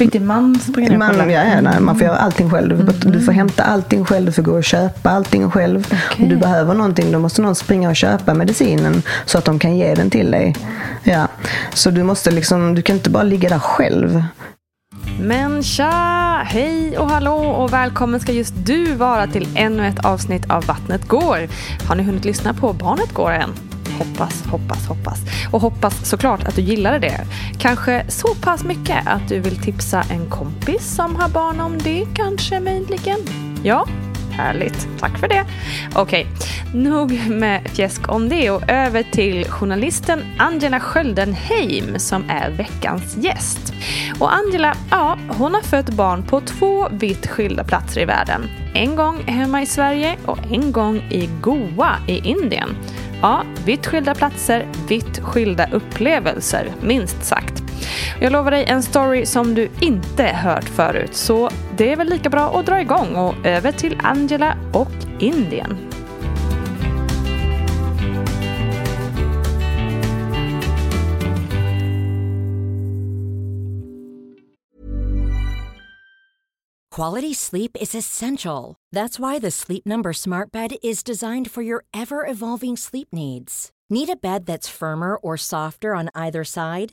Fick din man springa man, ja, ja, nej, man får göra allting själv. Du, mm. du får hämta allting själv, du får gå och köpa allting själv. Okay. Om du behöver någonting då måste någon springa och köpa medicinen så att de kan ge den till dig. Ja. Så du måste liksom, du kan inte bara ligga där själv. Men tja, hej och hallå och välkommen ska just du vara till ännu ett avsnitt av Vattnet går. Har ni hunnit lyssna på Barnet går än? Hoppas, hoppas, hoppas. Och hoppas såklart att du gillade det. Kanske så pass mycket att du vill tipsa en kompis som har barn om det, kanske möjligen. Ja, Härligt, tack för det. Okej, nog med fjäsk om det och över till journalisten Angela Sköldenheim som är veckans gäst. Och Angela, ja, hon har fött barn på två vitt skilda platser i världen. En gång hemma i Sverige och en gång i Goa i Indien. Ja, vitt skilda platser, vitt skilda upplevelser, minst sagt. Jag lovar dig en story som du inte hört förut, så det är väl lika bra att dra igång och över till Angela och Indien. Quality sleep is essential. That's why the Sleep Number Smart Bed is designed for your ever evolving sleep needs. Need a bed that's firmer or softer on either side?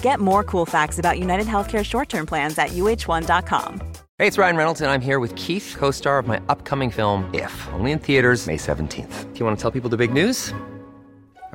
Get more cool facts about United Healthcare short term plans at uh1.com. Hey, it's Ryan Reynolds, and I'm here with Keith, co star of my upcoming film, If, only in theaters, May 17th. Do you want to tell people the big news?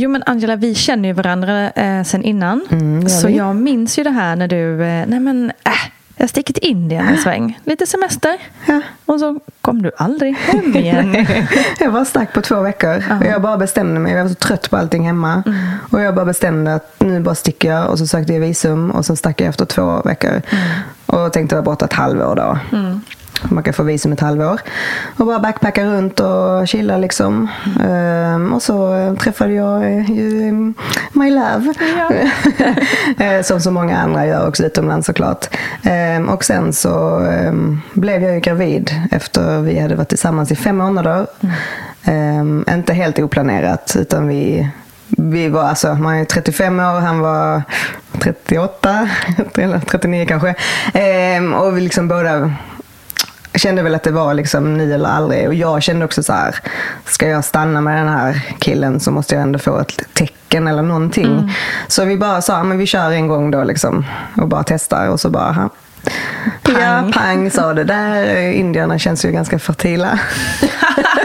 Jo men Angela, vi känner ju varandra eh, sen innan. Mm, så jag minns ju det här när du, eh, nej men äh, jag sticker till Indien en sväng. Lite semester. Ja. Och så kom du aldrig hem igen. jag var stack på två veckor. Uh-huh. Och jag bara bestämde mig. Jag var så trött på allting hemma. Mm. Och jag bara bestämde att nu bara sticker jag. Och så sökte jag visum. Och så stack jag efter två veckor. Mm. Och tänkte vara borta ett halvår då. Mm. Man kan få visum ett halvår. Och bara backpacka runt och chilla liksom. Mm. och så träffade jag ju My Love. Ja. Eh, som så många andra gör också utomlands såklart. Um, och sen så um, blev jag ju gravid efter vi hade varit tillsammans i fem månader. Mm. inte helt oplanerat utan vi vi var alltså, man är 35 år, han var 38, eller 39 kanske. och vi liksom båda kände väl att det var liksom nu eller aldrig. Och jag kände också så här, ska jag stanna med den här killen så måste jag ändå få ett tecken eller någonting. Mm. Så vi bara sa, men vi kör en gång då liksom. Och bara testar. Och så bara, aha. Pang. Ja, pang sa det där. Indierna känns ju ganska fertila.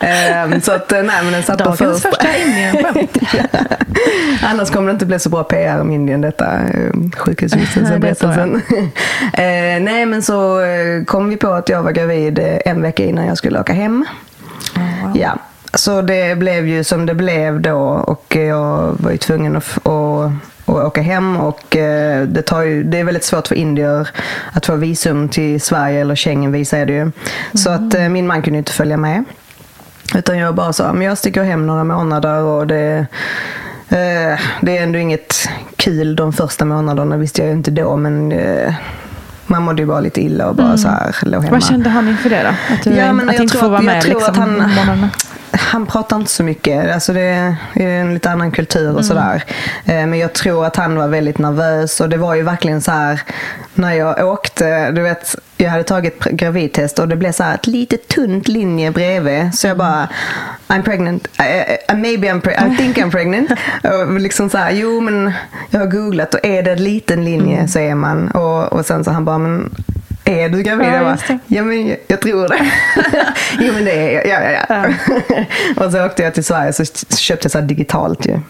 Ehm, så att, nej men den satt Dagens första. Indien-skämt. Annars kommer det inte bli så bra PR om Indien detta eh, sjukhusvistelsen, eh, nej men så eh, kom vi på att jag var gravid eh, en vecka innan jag skulle åka hem. Ja, så det blev ju som det blev då och jag var ju tvungen att, att, att åka hem och eh, det, tar ju, det är väldigt svårt för indier att få visum till Sverige eller Schengenvisa är det ju. Så att eh, min man kunde inte följa med. Utan jag bara sa, men jag sticker hem några månader och det, eh, det är ändå inget kul de första månaderna, visste jag ju inte då, men eh, man mådde ju bara lite illa och bara så här låg hemma. Vad kände han inför det då? Att du Ja, men att jag inte tror få att- vara jag med tror liksom, att han-? Han pratar inte så mycket. Alltså det är en lite annan kultur Mm. och sådär. Eh, Men jag tror att han var väldigt nervös och det var ju verkligen så här när jag åkte, du vet, jag hade tagit gravidtest och det blev så här ett litet tunt linje bredvid. Så jag bara, I'm pregnant. I, I, maybe I'm pre- I think I'm pregnant. och liksom så här, jo men jag har googlat och är det en liten linje Mm. så är man. Och, och sen så han bara, men är du gravid? Ja, jag bara, ja men jag, jag tror det. jo men det är jag. Ja, ja, ja. och så åkte jag till Sverige så köpte jag så digitalt ju.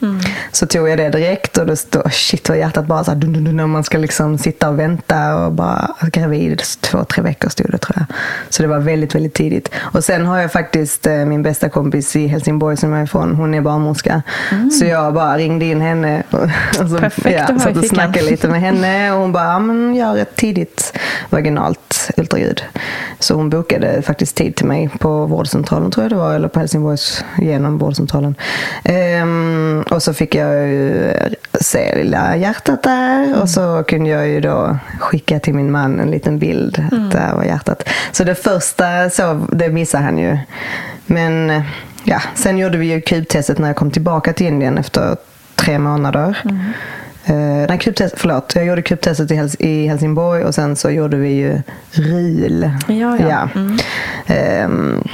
Så tog jag det direkt och då stod, shit vad hjärtat bara så här dun, dun, dun, när man ska liksom sitta och vänta och bara gravid två, tre veckor stod det tror jag. Så det var väldigt, väldigt tidigt. Och sen har jag faktiskt eh, min bästa kompis i Helsingborg som jag är ifrån, hon är barnmorska. Så jag bara ringde in henne och, och så, Perfekt ja, satt och snackade lite med henne och hon bara, ja, men gör ett tidigt vaginalt ultraljud. Så hon bokade faktiskt tid till mig på vårdcentralen tror jag det var, eller på Helsingborgs genom vårdcentralen. Ehm, och så fick jag ju se lilla hjärtat där och så kunde jag ju då skicka till min man en liten bild att där var hjärtat. Så det första, så, det missade han ju. Men ja, sen gjorde vi ju kubtestet när jag kom tillbaka till Indien efter tre månader. Eh, nej, kubtest, förlåt. Jag gjorde kubtestet i, Hels- i Helsingborg och sen så gjorde vi ju RIL. Ja, ja. Ehm,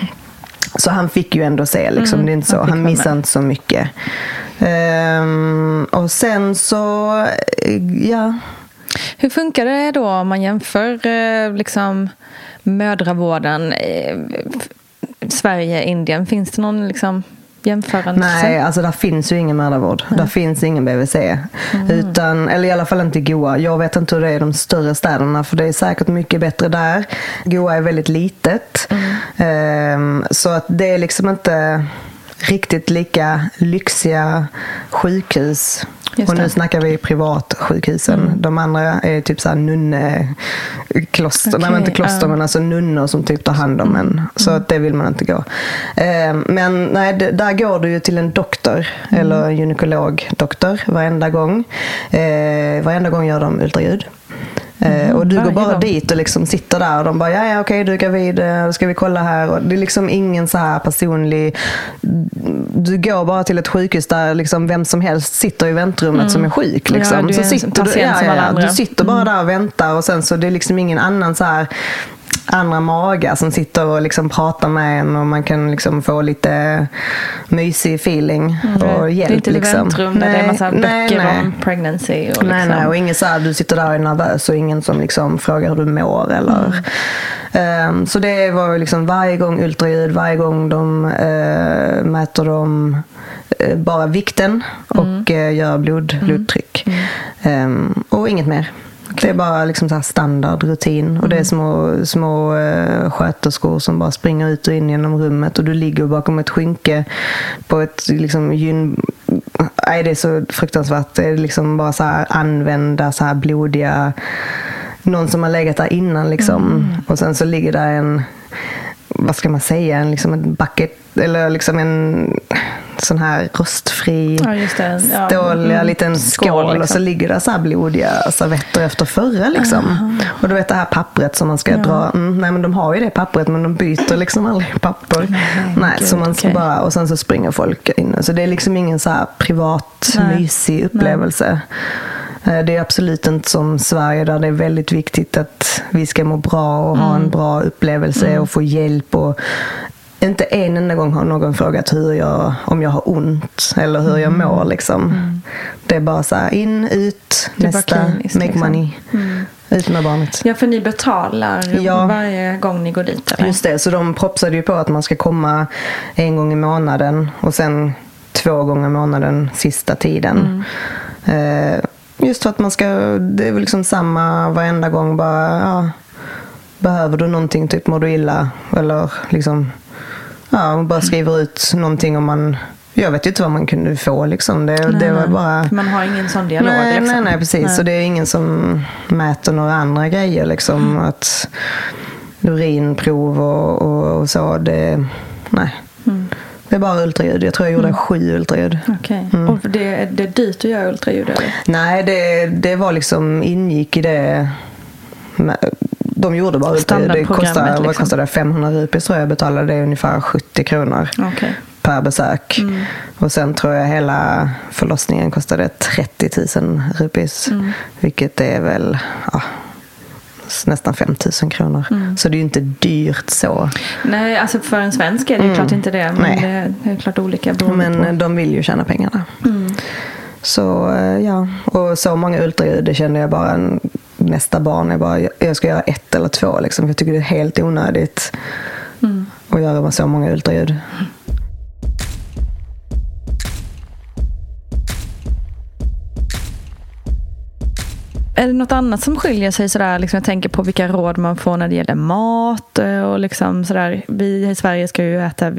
så han fick ju ändå se, liksom. det är inte så. han Han missade inte så mycket. Ehm, och sen så, eh, ja. Hur funkar det då om man jämför eh, liksom, mödravården eh, Sverige, Indien? Finns det någon liksom, jämförelse? Nej, alltså där finns ju ingen mödravård. Där finns ingen BVC. Mm. Utan, eller i alla fall inte i Goa. Jag vet inte hur det är i de större städerna för det är säkert mycket bättre där. Goa är väldigt litet. Mm. Ehm, så att det är liksom inte riktigt lika lyxiga sjukhus. Och nu. Mm. snackar vi privatsjukhusen. De andra är typ såhär nunnekloster. Nej, Okej, men inte kloster. Mm. men alltså nunnor som typ tar hand om en. Så att det vill man inte gå. Eh, men nej, där går du ju till en doktor Mm. eller en gynekologdoktor varenda gång. Eh, varenda gång gör de ultraljud. Eh, och du går Mm, varje bara dit och liksom sitter där och de bara, ja ja okej du är gravid, eh, då ska vi kolla här. Och det är liksom ingen så här personlig, du går bara till ett sjukhus där liksom vem som helst sitter i väntrummet som är sjuk. Mm. Ja, Liksom. du är så sitter du, andra. Mm. du sitter bara där och väntar och sen så det är liksom ingen annan så här andra magar som sitter och liksom pratar med en och man kan liksom få lite mysig feeling och hjälp. Mm. det är inte ett liksom. väntrum där det är massa nej, böcker nej. om pregnancy. Och Nej, liksom. nej, och ingen så här, du sitter där och är nervös och ingen som liksom frågar hur du mår. Eller, Ehm, så det var liksom varje gång ultraljud, varje gång de eh, mäter de eh, bara vikten och eh, gör blod, blodtryck. Ehm, och inget mer. Det är bara liksom så här standard rutin. Och det är små, små eh, sköterskor som bara springer ut och in genom rummet. Och du ligger bakom ett skynke på ett liksom, gyn... Nej, det är så fruktansvärt. Det är liksom bara så här använda så här blodiga... Någon som har legat där innan liksom. Och sen så ligger där en... Vad ska man säga? En, liksom en bucket eller liksom en sån här rostfri Ja, det. Ja. Mm. liten Skål, skål, och så liksom. ligger det så här blodiga servetter efter förra liksom. Och du vet det här pappret som man ska dra. Mm, nej men de har ju det pappret men de byter liksom aldrig papper. Nej, gud, så man ska okej. bara, och sen så springer folk in. Så det är liksom ingen så här privat Nej. mysig upplevelse. Eh, Det är absolut inte som Sverige där det är väldigt viktigt att vi ska må bra och ha en bra upplevelse och få hjälp. Och inte en enda gång har någon frågat hur jag, om jag har ont eller hur jag mår. Liksom. Det är bara så här, in, ut, nästa, kliniskt, make liksom. money. Ut med barnet. Ja, för ni betalar Ja. varje gång ni går dit, eller? Just det, så de propsade ju på att man ska komma en gång i månaden och sen två gånger i månaden sista tiden. Eh, just för att man ska, det är väl liksom samma varenda gång bara, ja, behöver du någonting, typ mår du illa eller liksom, ja, man bara skriver ut någonting om man, jag vet ju inte vad man kunde få liksom. Det, det var bara... Man har ingen sån dialog. Nej, liksom. nej, nej, precis. Så det är ingen som mäter några andra grejer. Liksom. Mm. Att urinprov och, och, och så. Det, nej. Mm. Är bara ultraljud. Jag tror jag gjorde sju ultraljud. Okej. Mm. Och det, det är dyrt att göra ultraljud, eller? Nej, det, det var liksom ingick i det. De gjorde bara ultraljud. Det kostade, vad liksom. kostade det? 500 rupees tror jag. Jag betalade det ungefär 70 kronor Okej. per besök. Mm. Och sen tror jag hela förlossningen kostade 30 000 rupees. Mm. Vilket är väl ja, nästan 5 000 kronor. Mm. Så det är ju inte dyrt så. Nej, alltså för en svensk är det ju klart inte det. Men Mm. Nej. det är klart olika beroende Men på. de vill ju tjäna pengarna. Mm. Så eh, ja, och så många ultraljud det kände jag bara nästa barn är bara, jag ska göra ett eller två liksom. Jag tycker det är helt onödigt Mm. att göra så många ultraljud. Är det något annat som skiljer sig sådär? Liksom jag tänker på vilka råd man får när det gäller mat eh, och liksom sådär. Vi i Sverige ska ju äta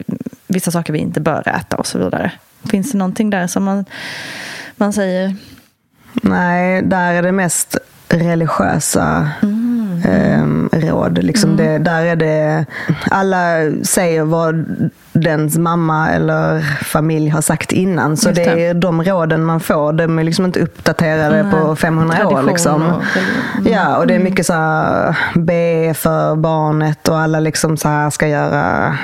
vissa saker vi inte bör äta och så vidare. Finns det någonting där som man, man säger? Nej, där är det mest religiösa ehm, råd. Liksom det, där är det, alla säger vad dens mamma eller familj har sagt innan. Så det. det. är de råden man får. De är liksom inte uppdaterade Nej, på 500 år. tradition Liksom. och. Ja, och det är mycket så här, be för barnet och alla liksom så här ska göra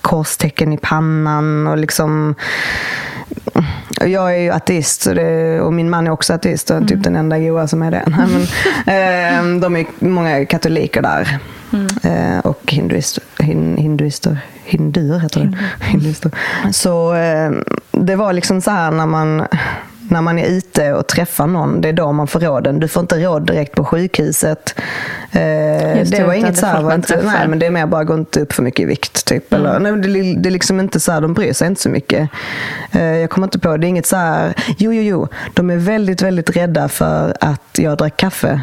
korstecken i pannan och liksom jag är ju ateist det, och min man är också ateist och typ den enda goa som är det. Men, eh, de är många katoliker där. Eh, och hinduist, hin, hinduister. Hinduer heter det. Hinduister. Så eh, det var liksom så här när man, när man är ute och träffar någon, det är då man får råden. Du får inte råd direkt på sjukhuset. Eh, det det, var inget så här, var inte, nej, men det är mer bara gå inte upp för mycket i vikt. Typ. Eller, nej, det, det är liksom inte så här, de bryr sig inte så mycket. Eh, jag kommer inte på, det är inget så här, jo, jo, jo, de är väldigt, väldigt rädda för att jag drack kaffe.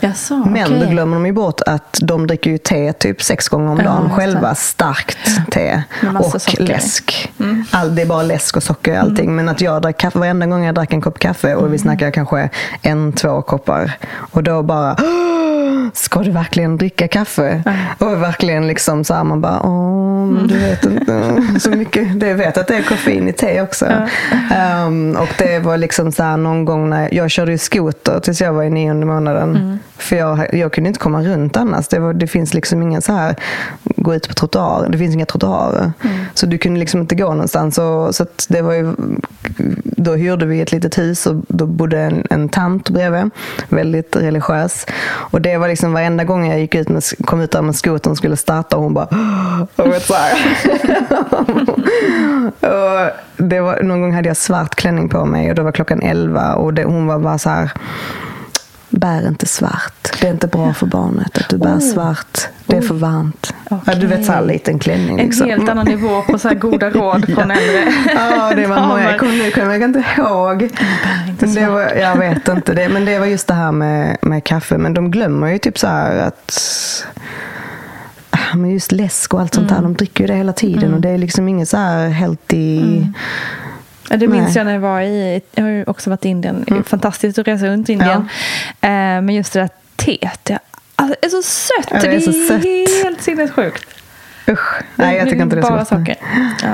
Jaså, Men okej. då glömmer de ju bort att de dricker ju te typ sex gånger om Ja, dagen det. själva. Starkt te. Och socker läsk. All, det är bara läsk och socker i allting. Men att jag drack kaffe varenda gång jag drack en kopp kaffe och vi snackar kanske en, två koppar. Och då bara "Åh, Ska du verkligen dricka kaffe? Och verkligen liksom så här, man bara, åh, men du vet inte så mycket. Det vet att det är koffein i te också. Ehm, och det var liksom så här någon gång när jag körde skoter tills jag var i nionde månaden. För jag, jag kunde inte komma runt annars. Det, var, det finns liksom ingen så här, gå ut på trottoar. Det finns inga trottoarer. Så du kunde liksom inte gå någonstans. Och, så det var ju, då hyrde vi ett litet hus och då bodde en, en tant bredvid. Väldigt religiös. Och det var liksom Liksom varenda gång jag gick ut med, kom ut där med skotern och skulle starta och hon bara och vet, så här. och det var, någon gång hade jag svart klänning på mig och då var klockan 11 och det, hon var bara så här Bär inte svart. Det är inte bra för barnet att du bär svart. Det är för varmt. Ja, du vet så här liten klänning. En Liksom. helt annan nivå på så här goda råd från äldre Ja, det var många. Jag kommer, kommer jag inte ihåg. inte det var, jag vet inte det. Men det var just det här med, med kaffe. Men de glömmer ju typ så här att men just läsk och allt sånt Mm. där. De dricker ju det hela tiden. Och det är liksom inget så här healthy. Mm. Ja, Det minns Nej. jag när jag var i, jag har ju också varit i Indien. Fantastiskt att resa runt i Indien. Eh, men just det där teet, det alltså, det är så sött. Ja, det är så sött. helt sinnessjukt. Usch. Nej, jag tycker inte det är så Bara socker. Ja.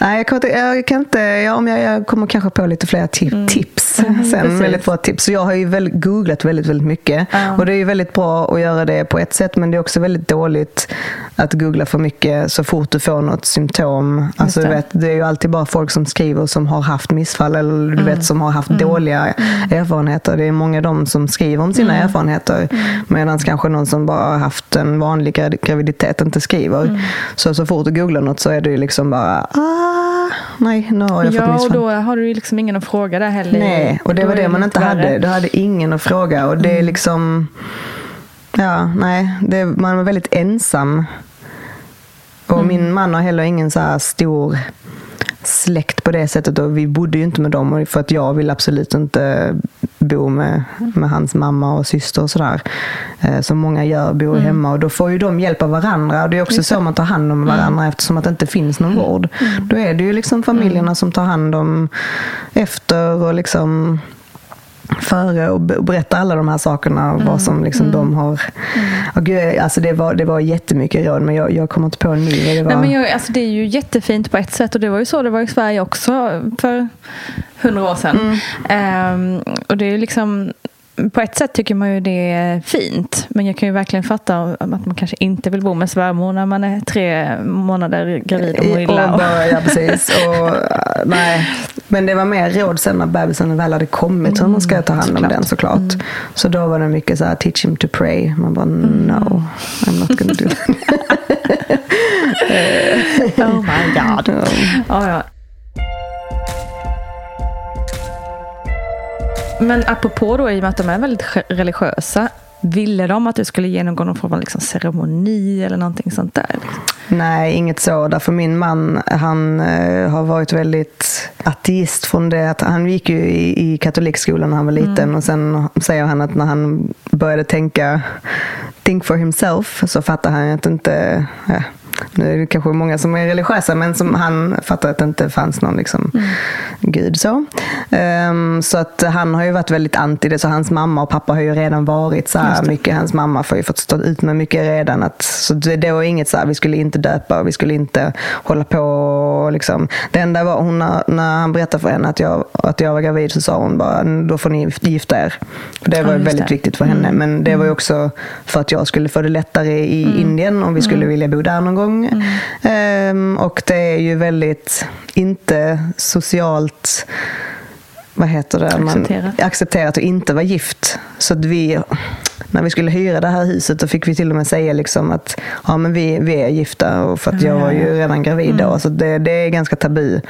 Nej, jag, kan jag kan inte, ja, om jag, jag kommer kanske på lite fler tip, Mm. tips sen. Väldigt bra tips. Så jag har ju väl, googlat väldigt, väldigt mycket. Och det är ju väldigt bra att göra det på ett sätt, men det är också väldigt dåligt att googla för mycket så fort du får något symptom. Alltså, du det. vet, det är ju alltid bara folk som skriver som har haft missfall eller du Mm. vet, som har haft dåliga erfarenheter. Det är många av dem som skriver om sina Mm. erfarenheter. Medan kanske någon som bara har haft en vanlig gra- graviditet inte skriver. Mm. Så så fort du googlar något så är det ju liksom bara ah, nej, nu har jag fått Ja, och missfall. då har du ju liksom ingen att fråga där heller. Nej, och det Då var det man inte värre. hade. Du hade ingen att fråga och det är liksom... Ja, nej. Det, man var väldigt ensam. Och min man har heller ingen så här stor släkt på det sättet och vi bodde ju inte med dem för att jag vill absolut inte bo med, med hans mamma och syster och sådär. Eh, Som många gör, bor hemma och då får ju de hjälp av varandra och det är också så man tar hand om varandra eftersom att det inte finns någon vård. Då är det ju liksom familjerna som tar hand om efter och liksom före och be- berätta alla de här sakerna och vad som liksom de har... Och gud, alltså det, var, det var jättemycket råd men jag, jag kommer inte på ny. Det var, Nej, men jag, alltså det är ju jättefint på ett sätt och det var ju så det var i Sverige också för hundra år sedan. Mm. Ehm, och det är liksom på ett sätt tycker man ju det är fint. Men jag kan ju verkligen fatta att man kanske inte vill bo med svärmor när man är tre månader gravid och mår illa. och bara, ja, precis. Och, äh, nej. Men det var mer råd sen när bebisen väl hade kommit hur man ska ta hand om såklart. den såklart. Så då var det mycket så här, teach him to pray. Man bara, no, I'm not gonna do that. Oh my god. Ja, ja. Men apropå då, i och med att de är väldigt religiösa. Ville de att du skulle genomgå någon form av liksom ceremoni eller någonting sånt där? Liksom? Nej, inget så. Därför min man, han eh, har varit väldigt ateist från det att han gick ju i, i katolikskolan när han var liten och sen säger han att när han började tänka think for himself så fattar han att inte ja, nu är det kanske många som är religiösa men som han fattar att det inte fanns någon liksom, gud så. Ehm, så att han har ju varit väldigt anti det så hans mamma och pappa har ju redan varit så här mycket. Hans mamma får ju fått stå ut med mycket redan. Att, så det, det var inget så här, vi skulle inte döpa och vi skulle inte hålla på och liksom. Det enda var hon, när, han berättade för henne att jag, att jag var gravid så sa hon bara, då får ni gifta er. För det var just väldigt det. viktigt för henne. Men det var ju också för att jag skulle få det lättare i Indien om vi skulle vilja bo där någon gång. Ehm, och det är ju väldigt inte socialt vad heter det? Accepterat. accepterat att inte vara gift. Så att vi, när vi skulle hyra det här huset då fick vi till och med säga liksom att ja, men vi, vi är gifta. Och för att jag var ju redan gravid då. Så det, det är ganska tabu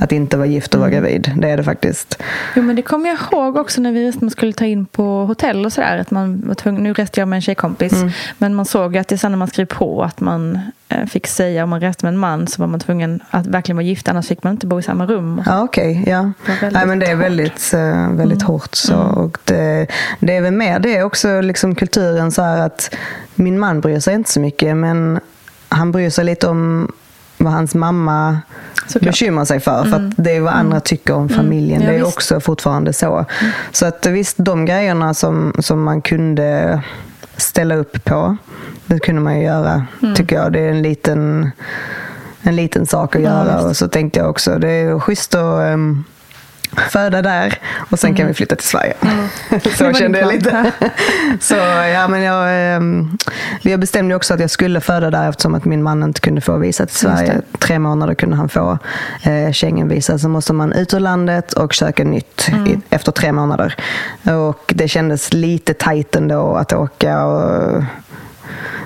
att inte vara gift och vara gravid. Det är det faktiskt. Jo, men det kommer jag ihåg också när vi man skulle ta in på hotell och sådär. Att man var tvungen, nu reste jag med en tjejkompis. Men man såg ju att det är sen när man skrev på att man fick säga om man reste med en man så var man tvungen att verkligen vara gift. Annars fick man inte bo i samma rum. Ja, okej. ja. Det var väldigt Nej, men det är hårt. väldigt, eh, väldigt hårt. Så. Och det, det är väl mer det är också liksom kulturen så här att min man bryr sig inte så mycket men han bryr sig lite om vad hans mamma Såklart. bekymrar sig för. För att det är vad andra tycker om familjen. Ja, det är visst. också fortfarande så. Så att visst, de grejerna som, som man kunde ställa upp på, det kunde man ju göra, tycker jag. Det är en liten, en liten sak att göra. och så tänkte jag också, det är schysst att um, föda där och sen kan vi flytta till Sverige. så var kände jag lite. så ja, men jag, um, jag bestämde också att jag skulle föda där eftersom att min man inte kunde få visa till Sverige. Tre månader kunde han få eh, Schengenvisa. Så måste man ut ur landet och söka nytt i, efter tre månader. Och det kändes lite tajt ändå att åka och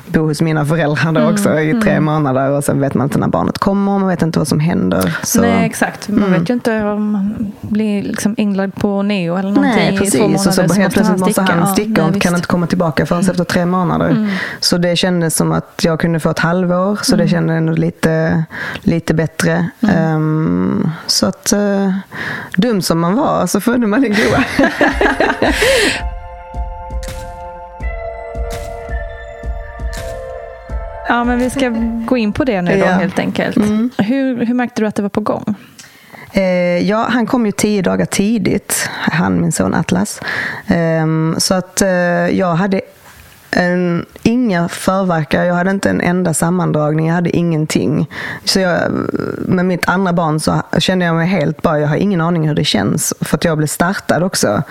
bo hos mina föräldrar då också i tre månader och sen vet man inte när barnet kommer, man vet inte vad som händer. Så. Nej, exakt. Man vet ju inte om man blir liksom inlagd på neo eller någonting Nej, i precis. två månader. och så helt plötsligt måste han Ja, sticka och nej, kan visst. inte komma tillbaka förrän efter tre månader. Så det kändes som att jag kunde få ett halvår, så det kändes ändå lite, lite bättre. Ehm, så att, uh, dum som man var så födde man det goa. Ja, men vi ska gå in på det nu då Ja. helt enkelt. Hur, hur märkte du att det var på gång? Eh, ja, han kom ju tio dagar tidigt, han min son Atlas. Ehm, så att eh, jag hade en, inga förverkar, jag hade inte en enda sammandragning, jag hade ingenting. Så jag, med mitt andra barn så kände jag mig helt bara, jag har ingen aning hur det känns. För att jag blev startad också.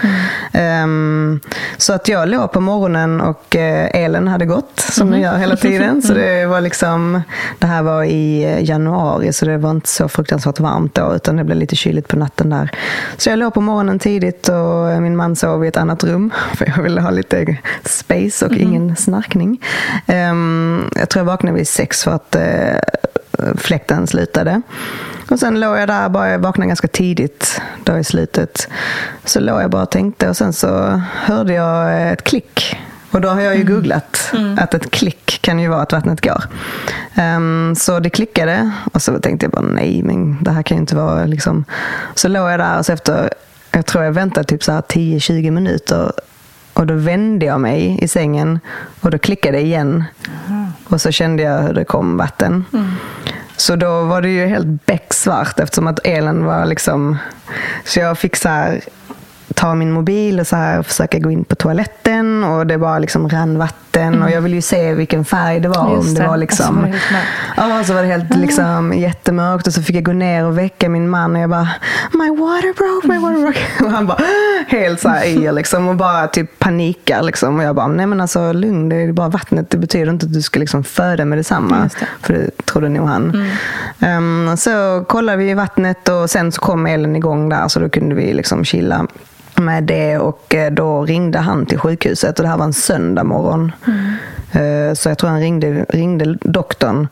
Mm. Um, så att jag låg på morgonen och uh, elen hade gått, som mm. den gör hela tiden. Så det var liksom, det här var i januari, så det var inte så fruktansvärt varmt då, utan det blev lite kyligt på natten där. Så jag låg på morgonen tidigt och min man sov i ett annat rum, för jag ville ha lite space och. Ingen snarkning. Um, jag tror jag vaknade vid sex för att uh, fläkten slutade. Och sen låg jag där, bara jag vaknade ganska tidigt då i slutet. Så låg jag bara och tänkte och sen så hörde jag ett klick. Och då har jag ju mm. googlat mm. att ett klick kan ju vara att vattnet går. Um, så det klickade och så tänkte jag bara nej, men det här kan ju inte vara liksom. Så låg jag där och så efter, jag tror jag väntade typ så här 10-20 minuter och då vände jag mig i sängen och då klickade det igen. Mm. Och så kände jag hur det kom vatten. Mm. Så då var det ju helt becksvart eftersom att elen var liksom... Så jag fick så här ta min mobil och så här försöka gå in på toaletten och det bara liksom rann vatten mm. och jag ville ju se vilken färg det var. Just om det, det var liksom, alltså, ja, så var det helt liksom, jättemörkt och så fick jag gå ner och väcka min man och jag bara My water broke, my water broke. Och han bara helt så här i liksom och bara typ panikar liksom. Och jag bara, nej men alltså lugn, det är bara vattnet. Det betyder inte att du ska liksom föda med detsamma. Det. För det trodde nog han. Mm. Um, så kollade vi vattnet och sen så kom elen igång där så då kunde vi liksom chilla med det och eh, då ringde han till sjukhuset och det här var en söndag morgon. Mm. Så jag tror han ringde, ringde doktorn.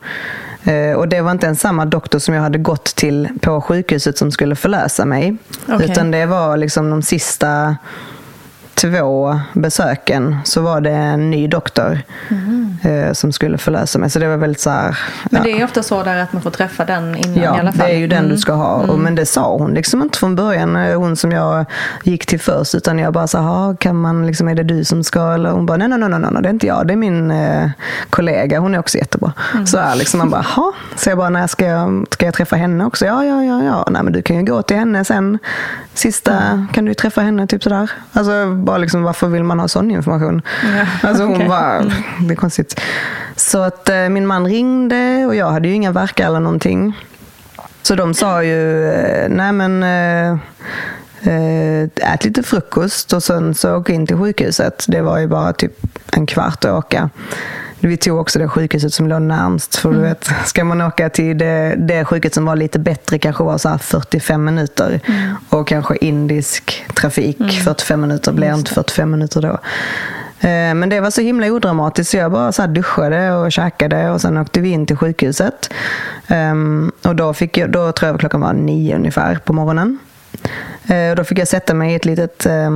Eh, och det var inte ens samma doktor som jag hade gått till på sjukhuset som skulle förlösa mig. Okay. Utan det var liksom de sista två besöken så var det en ny doktor mm. eh, som skulle förlösa mig. Så det var väldigt så här, Men det är ofta så där att man får träffa den innan ja, i alla fall? det är ju den mm. du ska ha. Mm. Och, men det sa hon liksom inte från början, eh, hon som jag gick till först. Utan jag bara sa, kan man, liksom, är det du som ska? Eller hon bara, nej, nej, nej, nej, nej det är inte jag, det är min eh, kollega. Hon är också jättebra. Mm. Så här, liksom, man bara, ha Så jag bara, när ska jag, ska jag träffa henne också? Ja, ja, ja, ja. Nej, men du kan ju gå till henne sen. Sista, mm. kan du träffa henne? Typ sådär. Alltså, bara liksom, varför vill man ha sån information? Ja, alltså hon okay. bara, mm. det är konstigt. Så att eh, min man ringde och jag hade ju inga verkar eller någonting. Så de sa ju, eh, nej men eh, eh, ät lite frukost och sen så åk in till sjukhuset. Det var ju bara typ en kvart att åka. Vi tog också det sjukhuset som låg närmst. För mm. du vet, ska man åka till det, det sjukhuset som var lite bättre kanske var så 45 minuter. Mm. Och kanske indisk trafik, mm. 45 minuter blir inte 45 minuter då. Eh, men det var så himla odramatiskt så jag bara så duschade och käkade och sen åkte vi in till sjukhuset. Um, och då, fick jag, då tror jag klockan var nio ungefär på morgonen. Eh, då fick jag sätta mig i ett litet eh,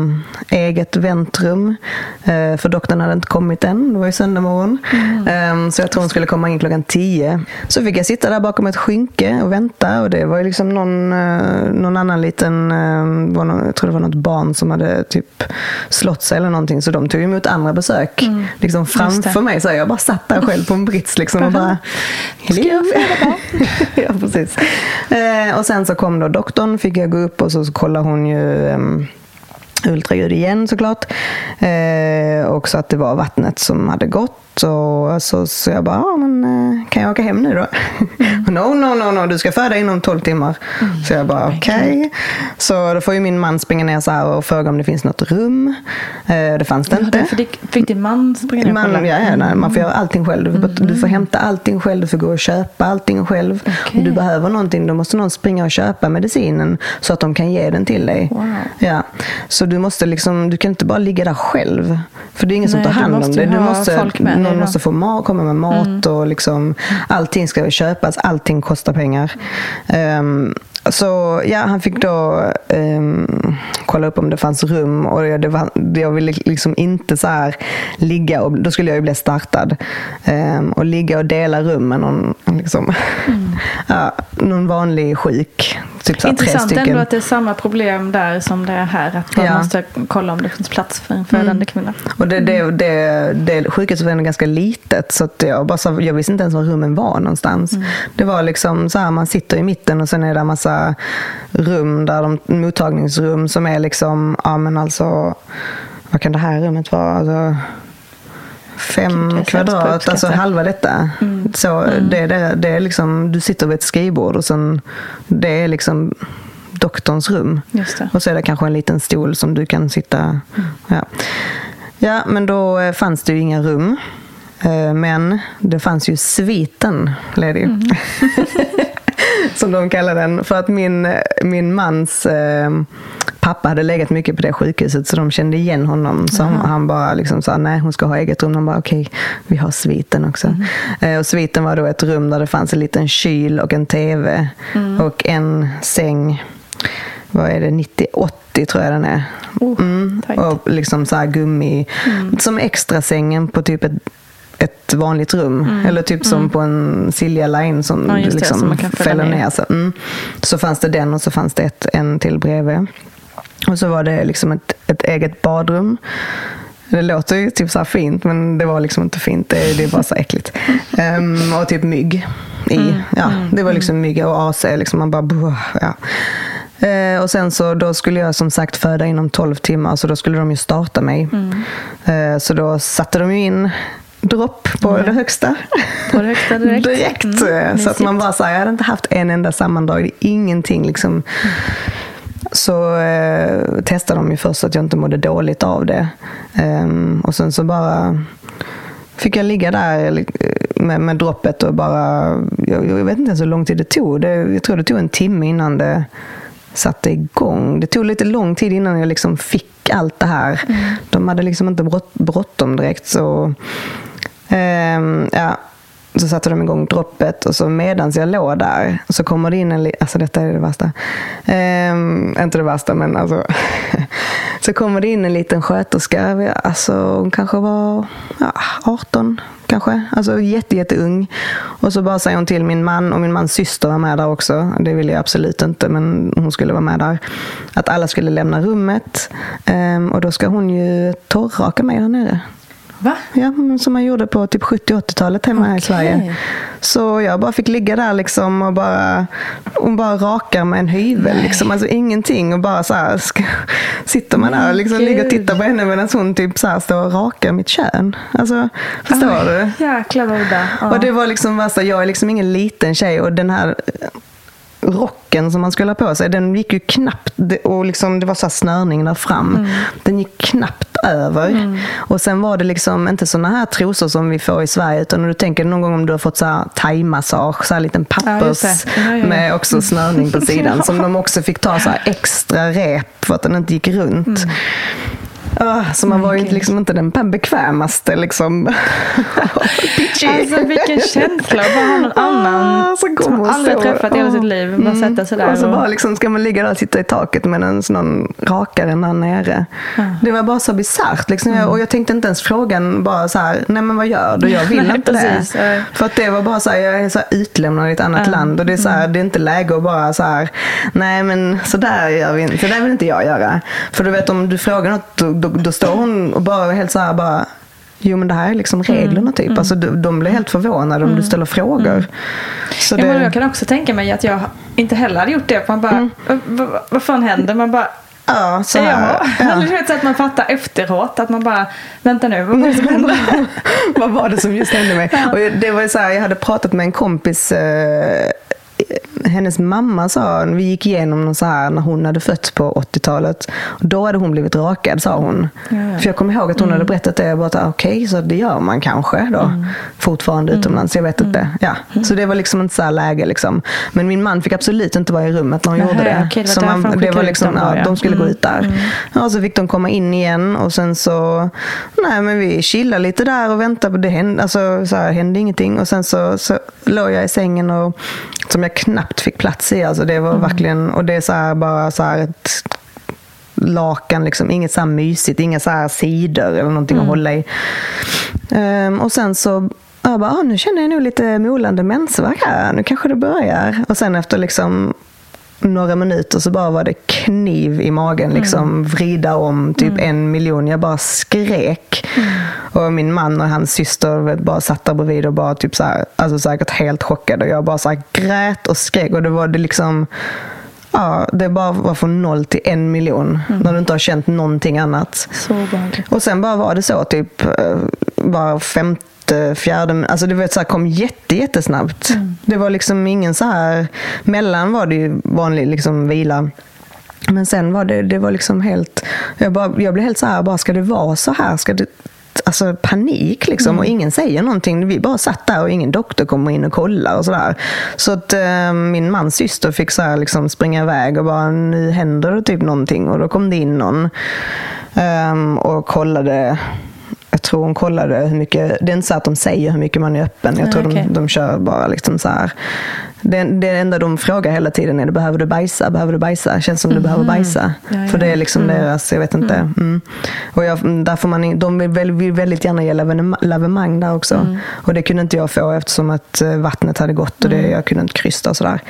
eget väntrum. Eh, för doktorn hade inte kommit än. Det var ju söndag morgon. Mm. Eh, så jag tror hon skulle komma in klockan tio. Så fick jag sitta där bakom ett skynke och vänta. Och det var ju liksom någon, eh, någon annan liten, eh, någon, jag tror det var något barn som hade typ slått sig eller någonting. Så de tog emot andra besök. Mm. Liksom framför mig. Så jag bara satt där själv på en brits liksom och bara... Ska jag föda ja, precis. och sen så kom då doktorn, fick jag gå upp och så kollar hon ju um, ultraljud igen såklart. Eh, och så att det var vattnet som hade gått. Och så, så jag bara, ja, men, eh, kan jag åka hem nu då? Mm. no, no, no, no, du ska föda inom 12 timmar. Mm. Så jag bara, okej. Okay. Så då får ju min man springa ner så här och fråga om det finns något rum. Eh, det fanns det ja, inte. Fick, fick din man springa ner man, ja, ja, nej, man får göra allting själv. Du får, mm. du får hämta allting själv, du får gå och köpa allting själv. Okay. Om du behöver någonting, då måste någon springa och köpa medicinen så att de kan ge den till dig. Wow. Ja. Så du måste liksom, du kan inte bara ligga där själv. För det är ingen Nej, som tar hand om dig. Du måste, någon måste få mat, komma med mat mm. och liksom, allting ska köpas, allting kostar pengar. Um, så ja, han fick då um, kolla upp om det fanns rum och det var, jag ville liksom inte så här ligga och då skulle jag ju bli startad. Um, och ligga och dela rum med någon, liksom, mm. ja, någon vanlig sjuk. Typ så Intressant tre ändå att det är samma problem där som det är här. Att man ja. måste kolla om det finns plats för en födande mm. kvinna. Och det, det, det, det sjukhuset var ganska litet så att jag, bara jag visste inte ens var rummen var någonstans. Mm. Det var liksom så här, man sitter i mitten och sen är det en massa rum, där de, mottagningsrum som är liksom, ja men alltså, vad kan det här rummet vara? Alltså, fem känns kvadrat, alltså halva detta. Så Det, det, det är liksom, du sitter vid ett skrivbord och sen, det är liksom doktorns rum. Och så är det kanske en liten stol som du kan sitta... Ja. ja, men då eh, fanns det ju inga rum. Eh, Men det fanns ju sviten ledig. som de kallar den. För att min, min mans eh, pappa hade legat mycket på det sjukhuset så de kände igen honom. Så han bara liksom sa nej hon ska ha eget rum. De bara okej, vi har sviten också. Eh, och sviten var då ett rum där det fanns en liten kyl och en tv. Och en säng, vad är det, 90-80 tror jag den är. Mm. tajt. Och liksom så gummi, som extra sängen på typ ett ett vanligt rum. Eller typ som på en Silja Line som Mm. Ja, du det, liksom som fälla fäller ner. ner. Så, mm. så fanns det den och så fanns det ett, en till bredvid. Och så var det liksom ett, ett eget badrum. Det låter ju typ så fint men det var liksom inte fint. Det, det är bara så äckligt. Ehm, och typ mygg i. Ja, det var liksom mygg och AC. Liksom man bara... buh, Ja. Eh, och sen så då skulle jag som sagt föda inom 12 timmar så då skulle de ju starta mig. Eh, så då satte de ju in dropp på det högsta. På det högsta direkt. direkt. Mm, så att man bara så här, jag hade inte haft en enda sammandrag, ingenting liksom. Så eh, testade de ju först att jag inte mådde dåligt av det. Ehm, och sen så bara fick jag ligga där li- med, med droppet och bara, jag, jag vet inte ens hur lång tid det tog. Det, jag tror det tog en timme innan det satte igång. Det tog lite lång tid innan jag liksom fick allt det här. De hade liksom inte bråttom direkt. Så, ehm, ja, så satte de igång droppet och så medans jag låg där så kommer det in en... liten, Alltså detta är det värsta. Ehm, inte det värsta men alltså. så kommer det in en liten sköterska. Alltså hon kanske var ja, 18 kanske. Alltså jätte, jätteung. Och så bara säger hon till min man och min mans syster var med där också. Det ville jag absolut inte men hon skulle vara med där. Att alla skulle lämna rummet. Ehm, och då ska hon ju torrraka mig där nere. Va? Ja, som man gjorde på typ 70-80-talet hemma här i. Sverige. Så jag bara fick ligga där liksom och bara, hon bara rakar med en hyvel. Liksom. Alltså ingenting. Och bara så här, ska, sitter man där och liksom ligger och tittar på henne medan hon typ så här står och rakar mitt kön. Alltså, förstår du? Jäklar vad udda. Ja. Och det var liksom värsta, jag är liksom ingen liten tjej och den här rocken som man skulle ha på sig, den gick ju knappt, och liksom, det var så snörning där fram. Den gick knappt över. Och sen var det liksom inte såna här trosor som vi får i Sverige, utan du tänker någon gång om du har fått thai-massage, så här liten pappers. Ja, ja, ja. med också snörning på sidan, som de också fick ta så här extra rep för att den inte gick runt. Ah, så man var ju liksom inte den bekvämaste liksom. Alltså vilken känsla att bara ha någon annan Ah, så som man aldrig träffat i hela sitt Ah. liv. Bara sätta sig där Och så och... bara liksom ska man ligga där och titta i taket medan någon rakar en där nere. Det var bara så bisarrt. Liksom. Jag- Och jag tänkte inte ens frågan bara så här, nej men vad gör du? Jag vill Nej, inte precis. det. För att det var bara så här, jag är så utlämnad i ett annat land. Och det är, så här, det är inte läge att bara så här, nej men så där gör vi inte. Så där vill inte jag göra. För du vet om du frågar något, då, då, då står hon och bara helt så här bara, Jo men det här är liksom reglerna typ. Alltså, de, de blir helt förvånade om du ställer frågor. Så Ja, det, men jag kan också tänka mig att jag inte heller hade gjort det. Man bara, vad, vad, fan händer? Man bara, ja, så ja. här, ja. Eller du vet så att man fattar efteråt att man bara, vänta nu, vad var det som hände? Vad var det som just hände mig? Och det var så här, jag hade pratat med en kompis eh, hennes mamma sa, vi gick igenom någon så här när hon hade fötts på 80-talet. Och Då hade hon blivit rakad sa hon. För jag kommer ihåg att hon hade berättat det. Jag bara, okej, okay, så det gör man kanske då. Fortfarande utomlands, jag vet inte. Ja. Så det var liksom inte så här läge liksom. Men min man fick absolut inte vara i rummet när hon Nähä, gjorde det. okej, det var så därför de det var liksom, dem då, ja, ja. de skulle gå Mm. ut där. Ja, så fick de komma in igen och sen så, nej men vi chillade lite där och väntade på det hände, alltså, så här, hände ingenting. Och sen så, så låg jag i sängen och, som jag knappt fick plats i. Alltså, det var verkligen, och det är så här, bara så här ett lakan, liksom, inget så här mysigt, inga så här sidor eller någonting att hålla i. Ehm, och sen så jag bara, ah, nu känner jag nog lite molande mensvärk här, nu kanske det börjar. Och sen efter liksom några minuter så bara var det kniv i magen, liksom vrida om typ en miljon. Jag bara skrek. Och min man och hans syster bara satt där bredvid och bara typ så här, alltså säkert helt chockade. Och jag bara så grät och skrek och det var det liksom Ja, det bara var från noll till en miljon. När du inte har känt någonting annat. Så obehagligt. Och sen bara var det så typ. eh, var femte, fjärde, alltså det var så här, kom jätte, jättesnabbt. Det var liksom ingen så här, mellan var det ju vanlig liksom vila. Men sen var det, det var liksom helt, jag, bara, jag blev helt så här, bara ska det vara så här? Ska det, alltså panik liksom och ingen säger någonting. Vi bara satt där och ingen doktor kommer in och kollar och sådär. Så att eh, min mans syster fick så här liksom springa iväg och bara nu händer det typ någonting och då kom det in någon ehm, och kollade jag tror hon kollade hur mycket, det är inte så att de säger hur mycket man är öppen. Jag Nej, tror okej. de, de kör bara liksom så här. Det, det enda de frågar hela tiden är, det, behöver du bajsa? Behöver du bajsa? Känns som du behöver bajsa. Ja, ja. För det är liksom deras, jag vet inte. Mm. Och jag, där får man, de vill, väl- vill väldigt gärna ge lavemang där också. Mm. Och det kunde inte jag få eftersom att eh, vattnet hade gått och det, Mm. jag kunde inte krysta och sådär.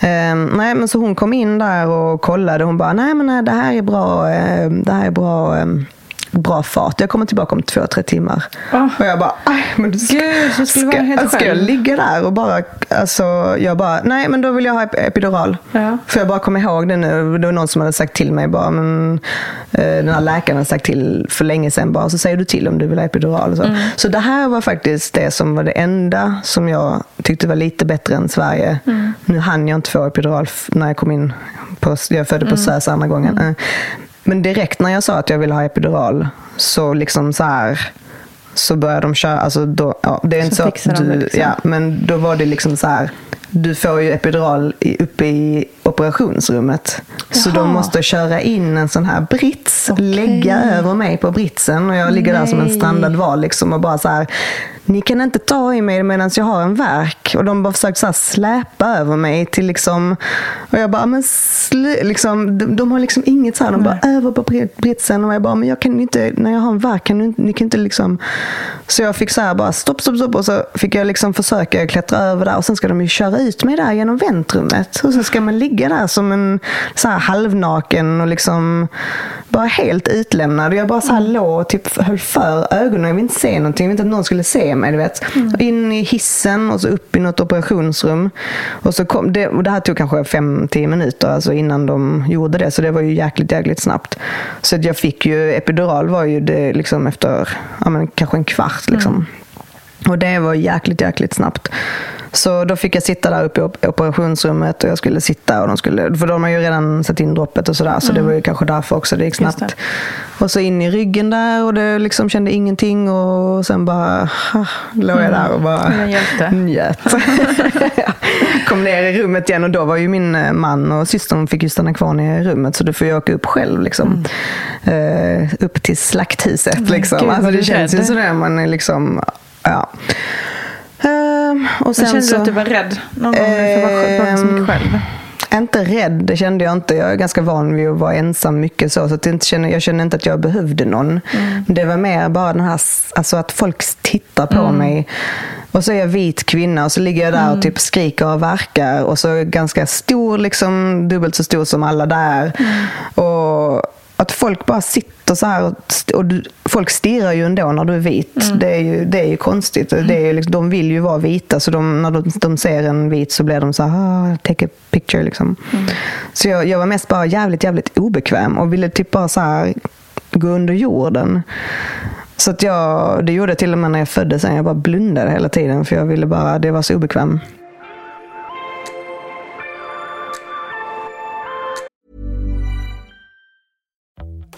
Ehm, nej, men så hon kom in där och kollade. Hon bara, nej men nej, det här är bra, eh, det här är bra, eh, bra fart. Jag kommer tillbaka om två, tre timmar. Ah. Och jag bara, aj, men du ska, Gud, du skulle vara helt ska jag ligga där och bara, alltså, jag bara, nej men då vill jag ha ep- epidural. Ja. För jag bara kom ihåg det nu, det var någon som hade sagt till mig bara, men eh, den här läkaren hade sagt till för länge sedan bara, så säger du till om du vill ha epidural. Så. så det här var faktiskt det som var det enda som jag tyckte var lite bättre än Sverige. Nu hann jag inte få epidural när jag kom in, på, jag födde på SÖS andra gången. Men direkt när jag sa att jag ville ha epidural så liksom så här så började de köra, alltså då, ja, det är inte Så så, att du, liksom. ja, men då var det liksom så här, du får ju epidural uppe i operationsrummet. Så de Jaha. måste köra in en sån här brits, Okej. lägga över mig på britsen och jag ligger där som en Nej. strandad val liksom och bara så här, ni kan inte ta i mig medan jag har en verk. Och de bara försökte så här släpa över mig till liksom, och jag bara, men liksom, de, de har liksom inget så här, de bara över på brit- britsen och jag bara, men jag kan inte, när jag har en verk kan du ni kan inte liksom, så jag fick så här bara stopp, stopp, stopp och så fick jag liksom försöka klättra över där och sen ska de ju köra ut mig där genom väntrummet och så ska man ligga där som en så här halvnaken och liksom bara helt utlämnad. Jag bara så här låg och typ höll för ögonen. Jag ville inte se någonting. Jag ville inte att någon skulle se mig. Du vet. In i hissen och så upp i något operationsrum. Och så kom det, och det här tog kanske 5-10 minuter alltså innan de gjorde det. Så det var ju jäkligt, jäkligt snabbt. Så att jag fick ju, epidural var ju det liksom efter ja, men kanske en kvart. Liksom. Och det var jäkligt, jäkligt snabbt. Så då fick jag sitta där uppe i op- operationsrummet och jag skulle sitta och de skulle, för de har ju redan satt in droppet och sådär så det var ju kanske därför också det gick snabbt. Och så in i ryggen där och det liksom kände ingenting och sen bara ah, låg jag där och bara Det hjälte. njöt. Kom ner i rummet igen och då var ju min eh, man och systern fick ju stanna kvar i rummet så då får jag åka upp själv liksom. Eh, upp till slakthuset liksom. gud, alltså, det du känns ju sådär man är liksom, ja. Ehm, och Sen kände så, du att du var rädd någon gång när du var själv- var så mycket själv? Inte rädd, det kände jag inte. Jag är ganska van vid att vara ensam mycket så. så att jag, inte känner, jag känner inte att jag behövde någon. Men Det var mer bara den här, alltså att folk tittar på mig. Och så är jag vit kvinna och så ligger jag där och typ skriker och verkar. Och så är jag ganska stor, liksom, dubbelt så stor som alla där. Och att folk bara sitter så här och, och du, folk stirrar ju ändå när du är vit. Det, är ju, det är ju konstigt. Det är ju liksom, de vill ju vara vita så de, när de, de ser en vit så blir de så här, ah, take a picture liksom. Så jag, jag var mest bara jävligt, jävligt obekväm och ville typ bara så här gå under jorden. Så att jag, det gjorde jag till och med när jag föddes. Jag bara blundade hela tiden för jag ville bara, det var så obekväm.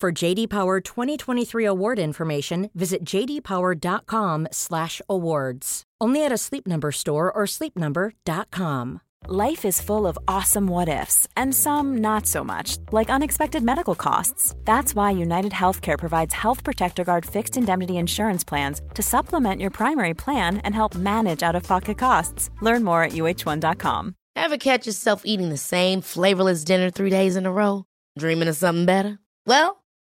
For JD Power 2023 award information, visit jdpower.com/awards. Only at a Sleep Number store or sleepnumber.com. Life is full of awesome what ifs, and some not so much, like unexpected medical costs. That's why United Healthcare provides Health Protector Guard fixed indemnity insurance plans to supplement your primary plan and help manage out of pocket costs. Learn more at uh1.com. Ever catch yourself eating the same flavorless dinner three days in a row? Dreaming of something better? Well,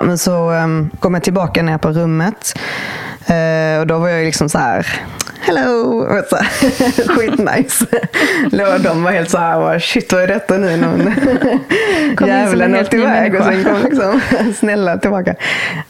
Men så um, kom jag tillbaka ner på rummet. Uh, och då var jag liksom så här, hello! Och så här, Skitnice. Låg de var helt så här, shit vad är detta nu? Någon djävulen åkte iväg och sen kom liksom snälla tillbaka.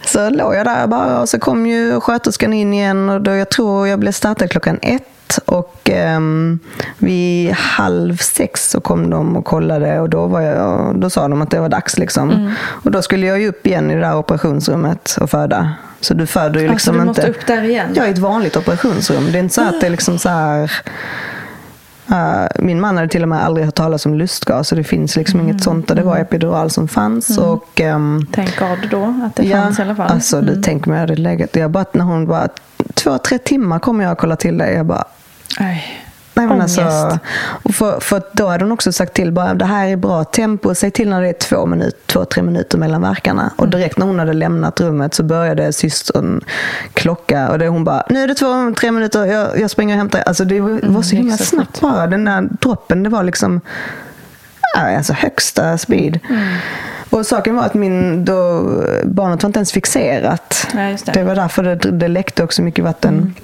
Så låg jag där bara och så kom ju sköterskan in igen och då jag tror jag blev startad klockan ett och um, vid halv sex så kom de och kollade och då, var jag, då sa de att det var dags. Liksom. Mm. Och då skulle jag ju upp igen i det där operationsrummet och föda. Så du föder ju liksom alltså, du inte... måste upp där igen? Ja, i ett vanligt operationsrum. Det är inte så att det är liksom så här... Uh, min man hade till och med aldrig hört talas om lustgas så det finns liksom mm. inget sånt det var epidural som fanns. Mm. Och, um, Tänk God då att det ja, fanns i alla fall. Alltså, mm. du tänker mig det läget. Jag bara, när hon bara, två, tre timmar kommer jag att kolla till dig. Jag bara, Nej. Nej, men alltså, och för, för då hade hon också sagt till bara det här är bra tempo. Säg till när det är två, minut, två tre minuter mellan verkarna. Mm. Och direkt när hon hade lämnat rummet så började systern klocka. Och det hon bara, nu är det två, tre minuter, jag, jag springer och hämtar. Alltså det var, mm, var så himla snabbt bara. Den där droppen, det var liksom alltså högsta speed. Mm. Och saken var att min, då, barnet var inte ens fixerat. Ja, det. det. var därför det, det läckte också mycket vatten.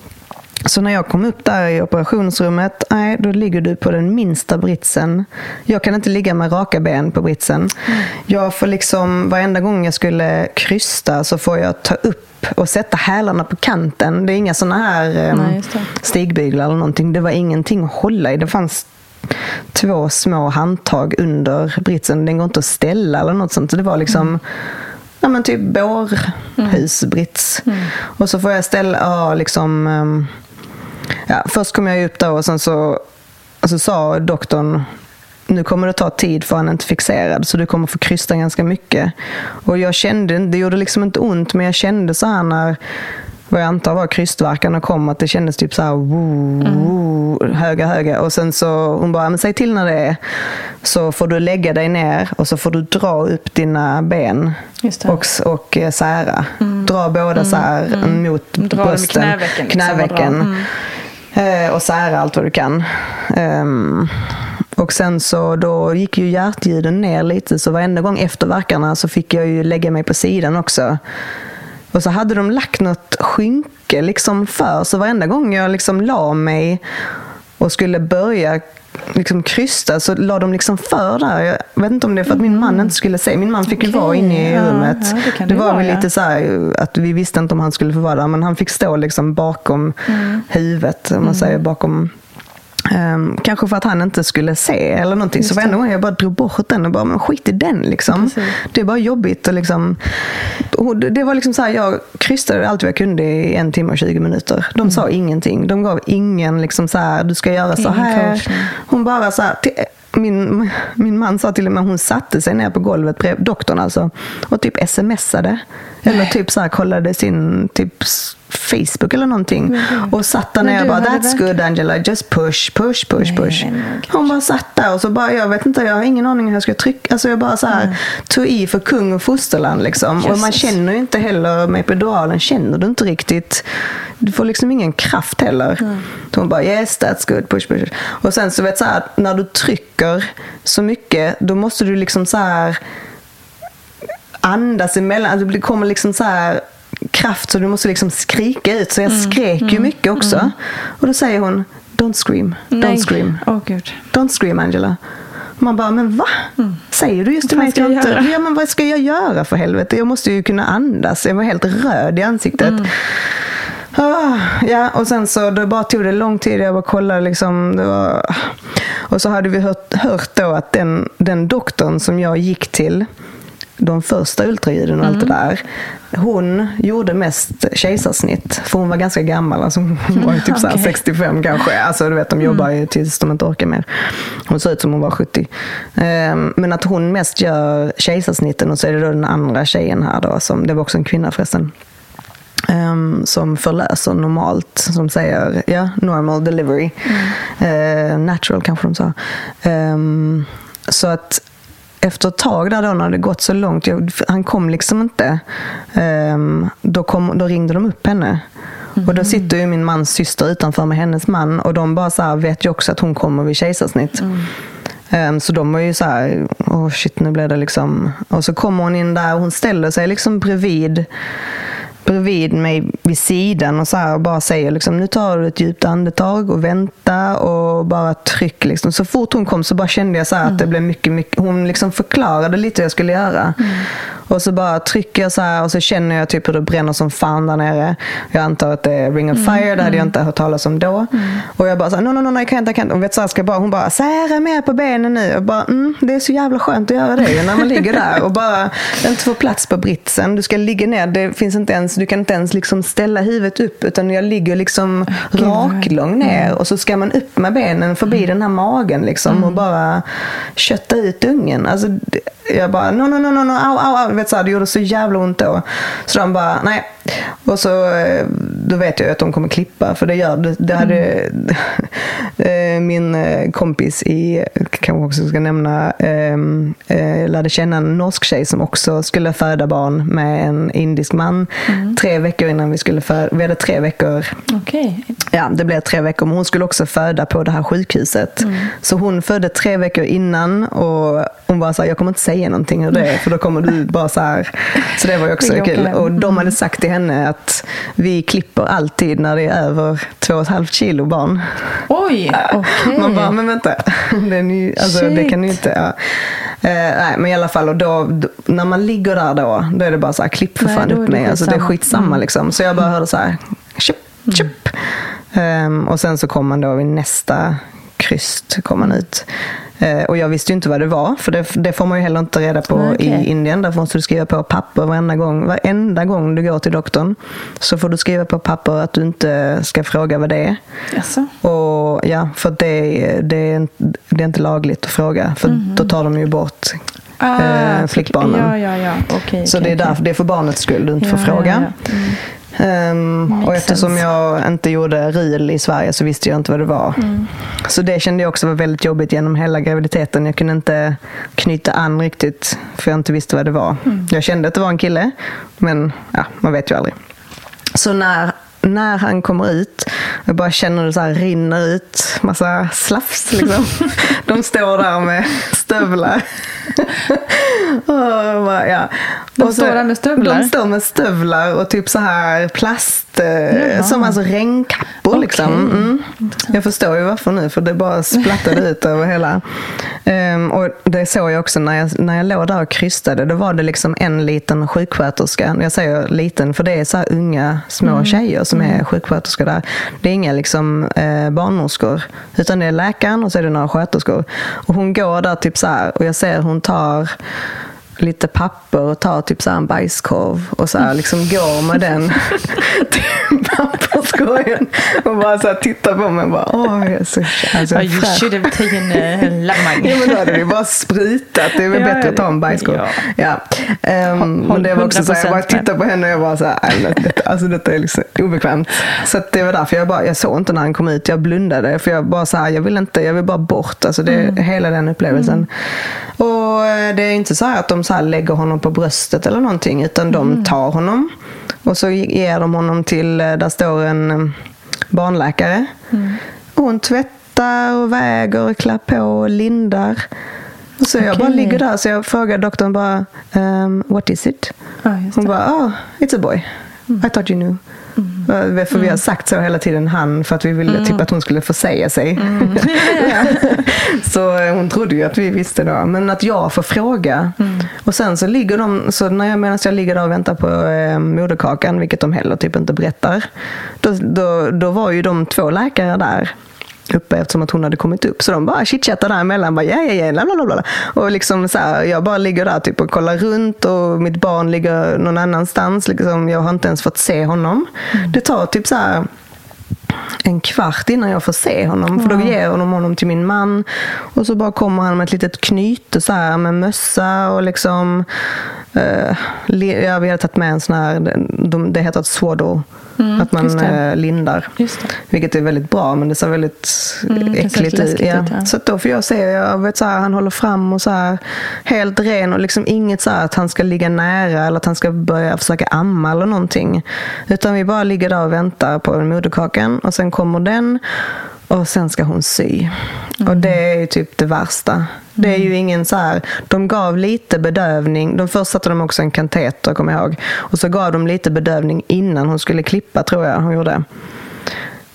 Så när jag kom upp där i operationsrummet, nej, då ligger du på den minsta britsen. Jag kan inte ligga med raka ben på britsen. Mm. Jag får liksom, varenda gång jag skulle krysta så får jag ta upp och sätta hälarna på kanten. Det är inga sådana här um, nej, stigbyglar eller någonting. Det var ingenting att hålla i. Det fanns två små handtag under britsen. Den går inte att ställa eller något sånt. Så det var liksom mm ja, men typ bårhusbrits. Mm. Mm. Och så får jag ställa, ja, liksom, um, ja, först kom jag upp där och sen så, så sa doktorn nu kommer det ta tid för han är inte fixerad så du kommer få krysta ganska mycket. Och jag kände, det gjorde liksom inte ont men jag kände så här när vad jag antar var krystverkarna kom, att det kändes typ så här woo, woo, mm. höga, höga. Och sen så hon bara, men säg till när det är. Så får du lägga dig ner och så får du dra upp dina ben och, och eh, sära. Mm. Dra båda mm. så här mm. mot dra brösten. knävecken. Liksom. Mm. Eh, och sära allt vad du kan. Um, och sen så då gick ju hjärtljuden ner lite så varenda gång efter verkarna så fick jag ju lägga mig på sidan också. Och så hade de lagt något skynke liksom för, så varenda gång jag liksom la mig och skulle börja liksom krysta så la de liksom för där. Jag vet inte om det är för att min man inte skulle se. Min man fick okay. ju vara inne i rummet. Ja, ja, det, det var väl lite så här, att vi visste inte om han skulle få vara där. Men han fick stå liksom bakom mm. huvudet, om man mm. säger bakom Um, kanske för att han inte skulle se eller någonting. Just så varenda gång jag bara drog bort den och bara, men skit i den liksom. Det är bara jobbigt. Och liksom, och det var liksom så här, jag krystade allt jag kunde i en timme och 20 minuter. De mm. sa ingenting. De gav ingen liksom så här, du ska göra så här. Hon bara så här, till, min, min man sa till och med att hon satte sig ner på golvet bredvid doktorn alltså, och typ smsade. Eller typ så här, kollade sin typ Facebook eller någonting. Och satt där nere och bara That's good Angela, just push, push, push, Nej, push. gud. Hon bara satt där och så bara, jag vet inte, jag har ingen aning hur jag ska trycka. Alltså jag bara så här, tog i för kung och fosterland liksom. Och man Jesus. känner ju inte heller, med epiduralen känner du inte riktigt. Du får liksom ingen kraft heller. Så hon bara yes that's good, push push. Och sen så vet så här, när du trycker så mycket då måste du liksom så här andas emellan. Alltså det kommer liksom så här kraft så du måste liksom skrika ut. Så jag Mm. skrek ju mycket också. Och då säger hon Don't scream, don't Nej. scream. Åh gud. Don't scream Angela. Man bara, men va? Säger du just till mig att jag inte... Ja, men vad ska jag göra för helvete? Jag måste ju kunna andas. Jag var helt röd i ansiktet. Ah, ja, och sen så det bara tog det lång tid. Jag bara kollade liksom. Var... Och så hade vi hört, hört då att den, den doktorn som jag gick till, de första ultraljuden och allt det där. Hon gjorde mest kejsarsnitt, för hon var ganska gammal. Alltså hon var typ Okej. 65 kanske. Alltså du vet, de jobbar ju tills de inte orkar mer. Hon såg ut som hon var 70. Ehm, Men att hon mest gör kejsarsnitten och så är det då den andra tjejen här då, som, det var också en kvinna förresten. ehm, som förlöser normalt, som säger ja, normal delivery. Eh, natural kanske de sa. Ehm, så att efter ett tag där då när det gått så långt, jag, han kom liksom inte, ehm, då, kom, då ringde de upp henne. Och då sitter ju min mans syster utanför med hennes man och de bara så här, vet ju också att hon kommer vid kejsarsnitt. Ehm, så de var ju så här, åh shit nu blev det liksom. Och så kommer hon in där och hon ställer sig liksom bredvid bredvid mig vid sidan och så här och bara säger liksom, nu tar du ett djupt andetag och vänta och bara tryck. Liksom. Så fort hon kom så bara kände jag så här att det blev mycket, mycket, hon liksom förklarade lite hur jag skulle göra. Och så bara trycker jag så här och så känner jag typ hur det bränner som fan där nere. Jag antar att det är ring of fire, det hade jag inte hört talas om då. Och jag bara så här, no, no, no, no, jag kan inte, jag kan inte. Och vet så här, ska jag bara, hon bara, sära mer på benen nu. Och bara, mm, det är så jävla skönt att göra det när man ligger där och bara inte får plats på britsen. Du ska ligga ner, det finns inte ens, du kan inte ens liksom ställa huvudet upp utan jag ligger liksom raklång ner och så ska man upp med benen förbi den här magen liksom och bara kötta ut ungen. Alltså, jag bara, no, no, no, no, no, au, au, au. Vet, så här, det gjorde så jävla ont då. Så de bara, nej. Och så, eh, då vet jag att de kommer klippa, för det gör det. det hade, eh, min eh, kompis i, kanske också ska nämna, eh, eh, lärde känna en norsk tjej som också skulle föda barn med en indisk man. Tre veckor innan vi skulle föda, vi hade tre veckor Okej. Ja, det blev tre veckor. Men hon skulle också föda på det här sjukhuset. Så hon födde tre veckor innan och hon var så här, jag kommer inte säga någonting hur det är för då kommer du bara så här. Så det var ju också kul. Och de hade sagt till henne att vi klipper alltid när det är över två och ett halvt kilo barn. Oj, okej. Man bara, men vänta. Det, ny, alltså, det kan ju inte... Ja. Eh, nej, men i alla fall, och då, då, när man ligger där då, då är det bara så här, klipp för Nej, fan upp det mig. Alltså, det är skitsamma. Mm. liksom. Så jag bara hörde så här, tjup, tjup. Ehm, och sen så kom man då vid nästa kryst, kom man ut. Eh, och jag visste ju inte vad det var, för det, det får man ju heller inte reda på okej. i Indien. Därför måste du skriva på papper varenda gång, varenda gång du går till doktorn. Så får du skriva på papper att du inte ska fråga vad det är. Jaså? Och ja, för det, det, är, inte- det är inte lagligt att fråga. För då tar de ju bort Ah, eh, flickbarnen. Ja, ja, ja. Okej. Så okej, det är därför, det är för barnets skull du inte får fråga. Mm. Ehm, och eftersom sense. jag inte gjorde RIL i Sverige så visste jag inte vad det var. Mm. Så det kände jag också var väldigt jobbigt genom hela graviditeten. Jag kunde inte knyta an riktigt för jag inte visste vad det var. Mm. Jag kände att det var en kille, men ja, man vet ju aldrig. Så när, när han kommer ut, jag bara känner det så här rinner ut massa slafs. Liksom. De står där med stövlar. Och bara, ja. De står där med stövlar? De står med stövlar och typ så här plast, eh, Jaha. som alltså regnkappor. Okej. Liksom. Mm. Jag förstår ju varför nu, för det bara splattade ut över hela. Ehm, och det såg jag också när jag, när jag låg där och krystade. Då var det liksom en liten sjuksköterska. Jag säger liten, för det är så unga små Mm. tjejer som är sjuksköterskor där. Det är inga liksom, eh, barnmorskor, utan det är läkaren och så är det några sköterskor. Och hon går där typ så här, och jag ser hon tar lite papper och tar typ så här en bajskorv och så här liksom går med den. till papperskorgen och bara så här tittar på mig och bara åh jag är så alltså, Oh, you should have taken a lamang. Ja men då hade det ju bara sprutat. Det är väl Ja, bättre att ta en ja. bajskorv. Ja. Ehm, men det var också så här, jag bara 100% tittade på henne och jag bara så här, "Nej, men detta, alltså detta är liksom obekvämt. Så att det var därför jag bara, jag såg inte när han kom ut, jag blundade. För jag bara så här, jag vill inte, jag vill bara bort. Alltså det, Mm. hela den upplevelsen. Och eh, det är inte så här att de så här lägger honom på bröstet eller någonting. Utan Mm. de tar honom. Och så ger de honom till, eh, där står en eh, barnläkare. Mm. Och hon tvättar och väger och klär på och lindar. Så jag bara ligger där så jag frågar doktorn bara um, What is it? Just Hon bara oh, It's a boy. I thought you knew. Uh, För vi har sagt så hela tiden han för att vi ville typ att hon skulle få säga sig. så eh, hon trodde ju att vi visste då. Men att jag får fråga. Och sen så ligger de, så när jag, medan jag ligger där och väntar på eh, moderkakan, vilket de heller typ inte berättar. Då, då, då var ju de två läkare där uppe eftersom att hon hade kommit upp. Så de bara chitchattar däremellan. Bara, ja, ja, ja, bla. Och liksom så här, jag bara ligger där typ och kollar runt och mitt barn ligger någon annanstans. Liksom, jag har inte ens fått se honom. Det tar typ så här en kvart innan jag får se honom. För då ger honom honom till min man. Och så bara kommer han med ett litet knyte så här, med mössa och liksom... Uh, ja, vi hade tagit med en sån här, de, det heter ett swaddle. Att man eh, lindar. Vilket är väldigt bra, men det ser väldigt Mm, äckligt ut. Ja. ja. Så då får jag se, jag vet så här, han håller fram och så här, helt ren och liksom inget så här att han ska ligga nära eller att han ska börja försöka amma eller någonting. Utan vi bara ligger där och väntar på moderkakan och sen kommer den och sen ska hon sy. Mm. Och det är ju typ det värsta. Det är ju ingen så här, de gav lite bedövning. De först satte de också en kanteter, kommer jag ihåg. Och så gav de lite bedövning innan hon skulle klippa, tror jag hon gjorde.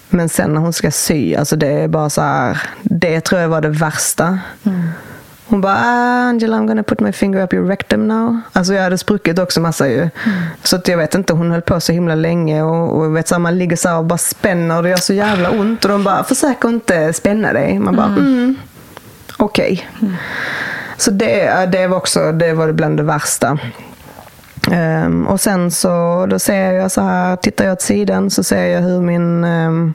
Men sen när hon ska sy, alltså det är bara så här, det tror jag var det värsta. Hon bara, ah, Angela I'm gonna put my finger up your rectum now. Alltså jag hade spruckit också massa ju. Så att jag vet inte, hon höll på så himla länge och, och vet så man ligger så och bara spänner och det gör så jävla ont. Och de bara, försök att inte spänna dig. Man bara, mm, okej. Så det, det var också, det var bland det värsta. Ehm, och sen så då ser jag så här, tittar jag åt sidan så ser jag hur min ehm,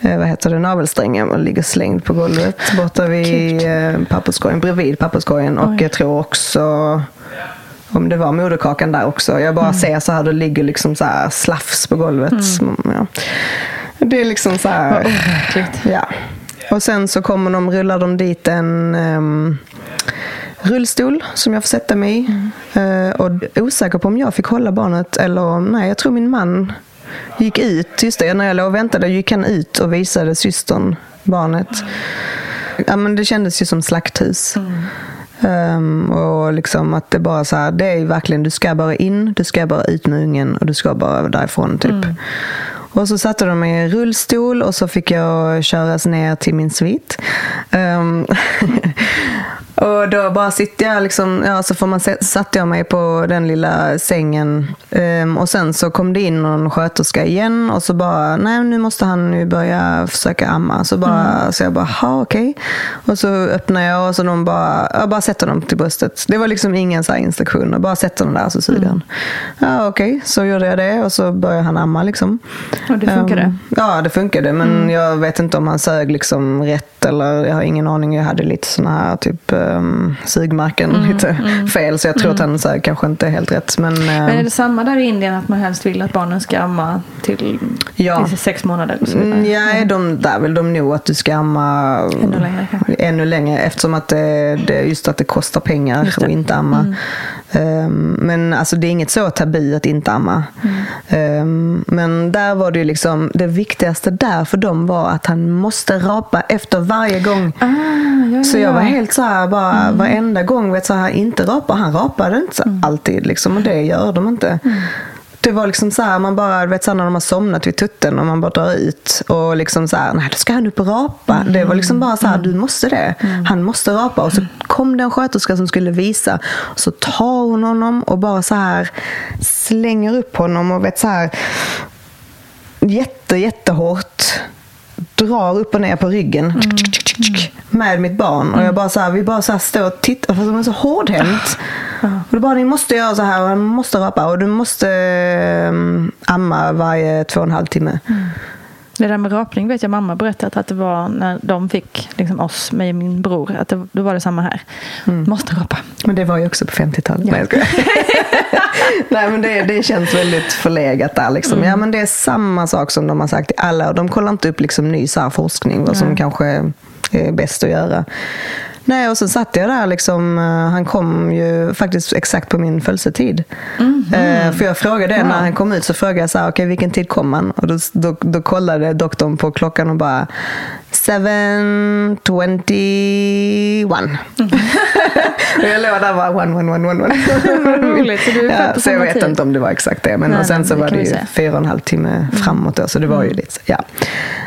eh, vad heter det, navelsträngen ligger slängd på golvet borta vid eh, papperskorgen, bredvid papperskorgen. Och jag tror också om det var moderkakan där också. Jag bara ser så här, det ligger liksom så här slafs på golvet. Som, Ja. Det är liksom så här... Overkligt. Ja. Och sen så kommer de, rullar de dit en ehm, rullstol som jag får sätta mig i. Eh, och osäker på om jag fick hålla barnet eller om- nej, jag tror min man gick ut. Just det, när jag låg och väntade gick han ut och visade systern barnet. Ja, men det kändes ju som slakthus. Ehm, och liksom att det bara så här, det är verkligen, du ska bara in, du ska bara ut med ungen och du ska bara därifrån typ. Och så satte de mig i rullstol och så fick jag köras ner till min svit. Ehm, och då bara sitter jag liksom, ja så får man, satte jag mig på den lilla sängen. Ehm, och sen så kom det in någon sköterska igen och så bara, nej nu måste han nu börja försöka amma. Så, bara, så jag bara, ha okej. Och så öppnar jag och så de bara, jag bara sätter dem till bröstet. Det var liksom ingen så här instruktioner, bara sätter dem där så suger han. Ja okej, så gjorde jag det och så började han amma liksom. Och det funkade? Ehm, ja, det funkade. Men jag vet inte om han sög liksom rätt eller jag har ingen aning. Jag hade lite såna här typ um, sugmärken lite fel. Så jag tror att han sög kanske inte helt rätt. Men, ehm, Men är det samma där i Indien att man helst vill att barnen ska amma till Ja. sex månader? Och så vidare? Mm, de, där vill de nog att du ska amma Ännu längre ännu längre eftersom att det, det, just att det kostar pengar att inte amma. Ehm, men alltså det är inget så tabu att inte amma. Ehm, men där var det ju liksom, det viktigaste där för dem var att han måste rapa efter varje gång. Ah, ja, ja, Så jag ja. var helt så här, bara varenda gång, vet, så här, inte rapa. Han rapade inte så alltid liksom, och det gör de inte. Det var liksom så här, man bara, vet, så här, när de har somnat vid tutten och man bara drar ut och liksom så här, nej då ska han upp och rapa. Det var liksom bara så här, du måste det. Han måste rapa. Och så kom det en sköterska som skulle visa. Så tar hon honom och bara så här slänger upp honom och vet så här jätte, jättehårt drar upp och ner på ryggen med mitt barn. Och jag bara så här, vi bara så står och tittar, fast de är så hårdhänt. Och då bara, ni måste göra så här och han måste rapa och du måste um, amma varje två och en halv timme. Mm. Det där med rapning vet jag mamma berättat att det var när de fick liksom oss, mig och min bror, att det, då var det samma här. Mm. Måste rapa. Men det var ju också på 50-talet. Ja. Nej. Nej, men det, det känns väldigt förlegat där. Liksom. Mm. Ja, men det är samma sak som de har sagt i alla. Och de kollar inte upp liksom, ny så forskning, vad som Nej. kanske är bäst att göra. Nej, och så satt jag där. Liksom, eh, han kom ju faktiskt exakt på min födelsetid. Eh, för jag frågade det, när han kom ut så frågade jag så här, okay, vilken tid kom han? Och då, då, då kollade doktorn på klockan och bara 7.21. och jag låg där och bara one, one, one, one, one. roligt, så du är ja, så jag vet tid. inte om det var exakt det. Men Nej, och sen nej, så det var det ju fyra och en halv timme framåt då, så det var ju lite, ja.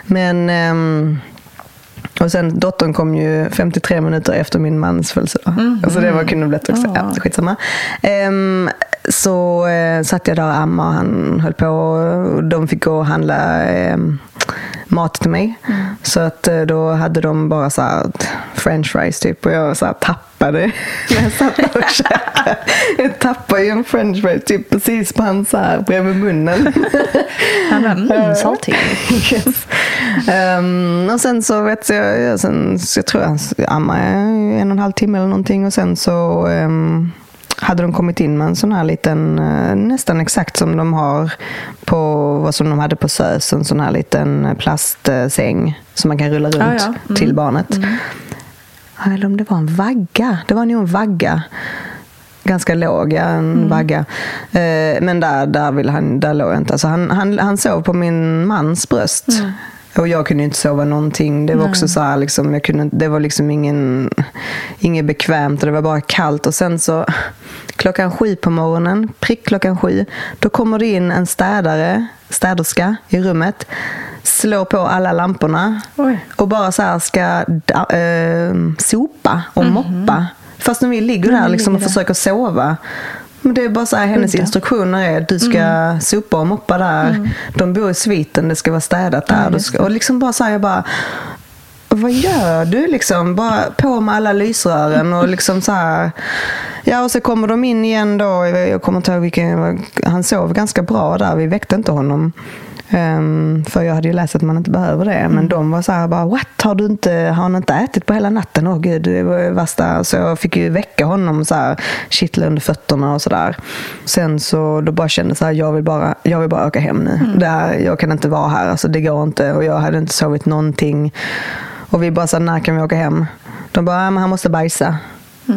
Men ehm, och sen dottern kom ju 53 minuter efter min mans födelsedag. Alltså det var, kunde blivit också. Ja, skitsamma. Ehm, så eh, satt jag där och ammade och han höll på. Och de fick gå och handla ehm, mat till mig. Så att eh, då hade de bara så här french fries typ och jag så här tappade när jag satt och käkade. Jag tappade ju en french fries typ precis på hans här bredvid munnen. Han bara, mm, salty. yes. Ehm, och sen så vet jag, jag, sen, så jag tror jag ammade en och en halv timme eller någonting och sen så ehm, hade de kommit in med en sån här liten, eh, nästan exakt som de har på, vad som de hade på SÖS, en sån här liten plastsäng som man kan rulla runt Ja, ja. Mm. till barnet. Ja, Eller om det var en vagga. Det var nog en vagga. Ganska låg, ja, en vagga. Eh, men där, där, vill han, där låg jag inte. Alltså han, han, han sov på min mans bröst. Och jag kunde inte sova någonting. Det var också så här, liksom, jag kunde, det var liksom ingen, inget bekvämt och det var bara kallt. Och sen så klockan sju på morgonen, prick klockan sju, då kommer det in en städare, städerska i rummet, slår på alla lamporna Oj. och bara så här ska da, eh, sopa och moppa. Fast när vi ligger där liksom och försöker sova. Men det är bara så här, hennes instruktioner är att du ska sopa och moppa där. De bor i sviten, det ska vara städat där. Du ska, och liksom bara så här, jag bara vad gör du liksom? Bara på med alla lysrören och liksom så här. Ja, och så kommer de in igen då. Jag kommer inte ihåg vilken, han sov ganska bra där. Vi väckte inte honom. Ehm, för jag hade ju läst att man inte behöver det. Men de var så här bara, what? Har, du inte, har han inte ätit på hela natten? Åh gud, det var ju värsta. Så jag fick ju väcka honom så här, kittla under fötterna och sådär. Sen så då bara kände så här, jag vill bara, jag vill bara åka hem nu. Det här, jag kan inte vara här, alltså det går inte. Och jag hade inte sovit någonting. Och vi bara sa, när kan vi åka hem? De bara, "Ja, men han måste bajsa.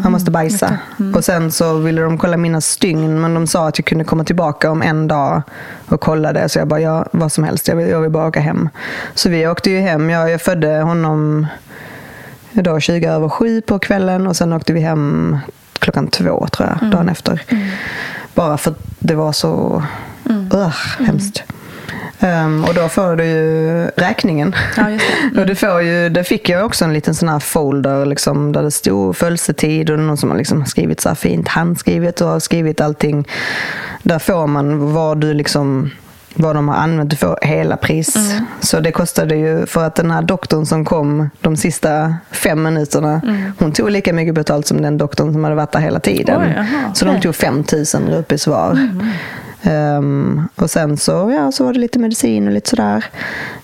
Han måste bajsa. Och sen så ville de kolla mina stygn, men de sa att jag kunde komma tillbaka om en dag och kolla det. Så jag bara, ja, vad som helst, jag vill, jag vill bara åka hem. Så vi åkte ju hem. Jag, jag födde honom då 20 över sju på kvällen och sen åkte vi hem klockan två, tror jag, dagen efter. Bara för att det var så uh, hemskt. Ehm, och då får du ju räkningen. Ja, just det. och du får ju, det fick jag också en liten sån här folder liksom, där det stod födelsetid och någon som har liksom skrivit så här fint handskrivet och har skrivit allting. Där får man vad du liksom vad de har använt. Får hela pris. Så det kostade ju, för att den här doktorn som kom de sista fem minuterna, hon tog lika mycket betalt som den doktorn som hade varit där hela tiden. Oj, så de tog 5 000 rupees var. Ehm, och sen så, ja, så var det lite medicin och lite sådär.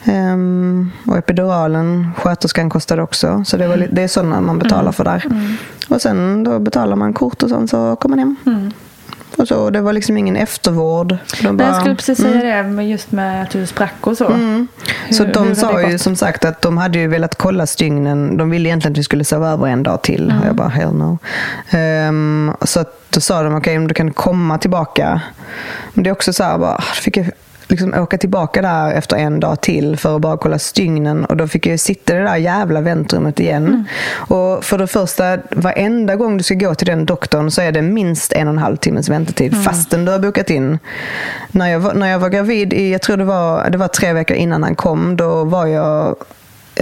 Ehm, och epiduralen, sköterskan kostade också. Så det, var, det är sådana man betalar för där. Och sen då betalar man kort och sen så kommer man hem. Och så, det var liksom ingen eftervård. De bara- jag skulle precis säga det, men just med att du sprack och så. Mm. Så Hur- de hur har sa ju som sagt att de hade ju velat kolla stygnen. De ville egentligen att vi skulle sova över en dag till. Mm. Och jag bara, hell no. Ehm, så att då sa de, okej om du kan komma tillbaka. Men det är också så här, bara, då fick jag liksom åka tillbaka där efter en dag till för att bara kolla stygnen. Och då fick jag sitta i det där jävla väntrummet igen. Mm. Och för det första, varenda gång du ska gå till den doktorn så är det minst en och en halv timmes väntetid. Mm. Fastän du har bokat in. När jag när jag var gravid, i, jag tror det var, det var tre veckor innan han kom, då var jag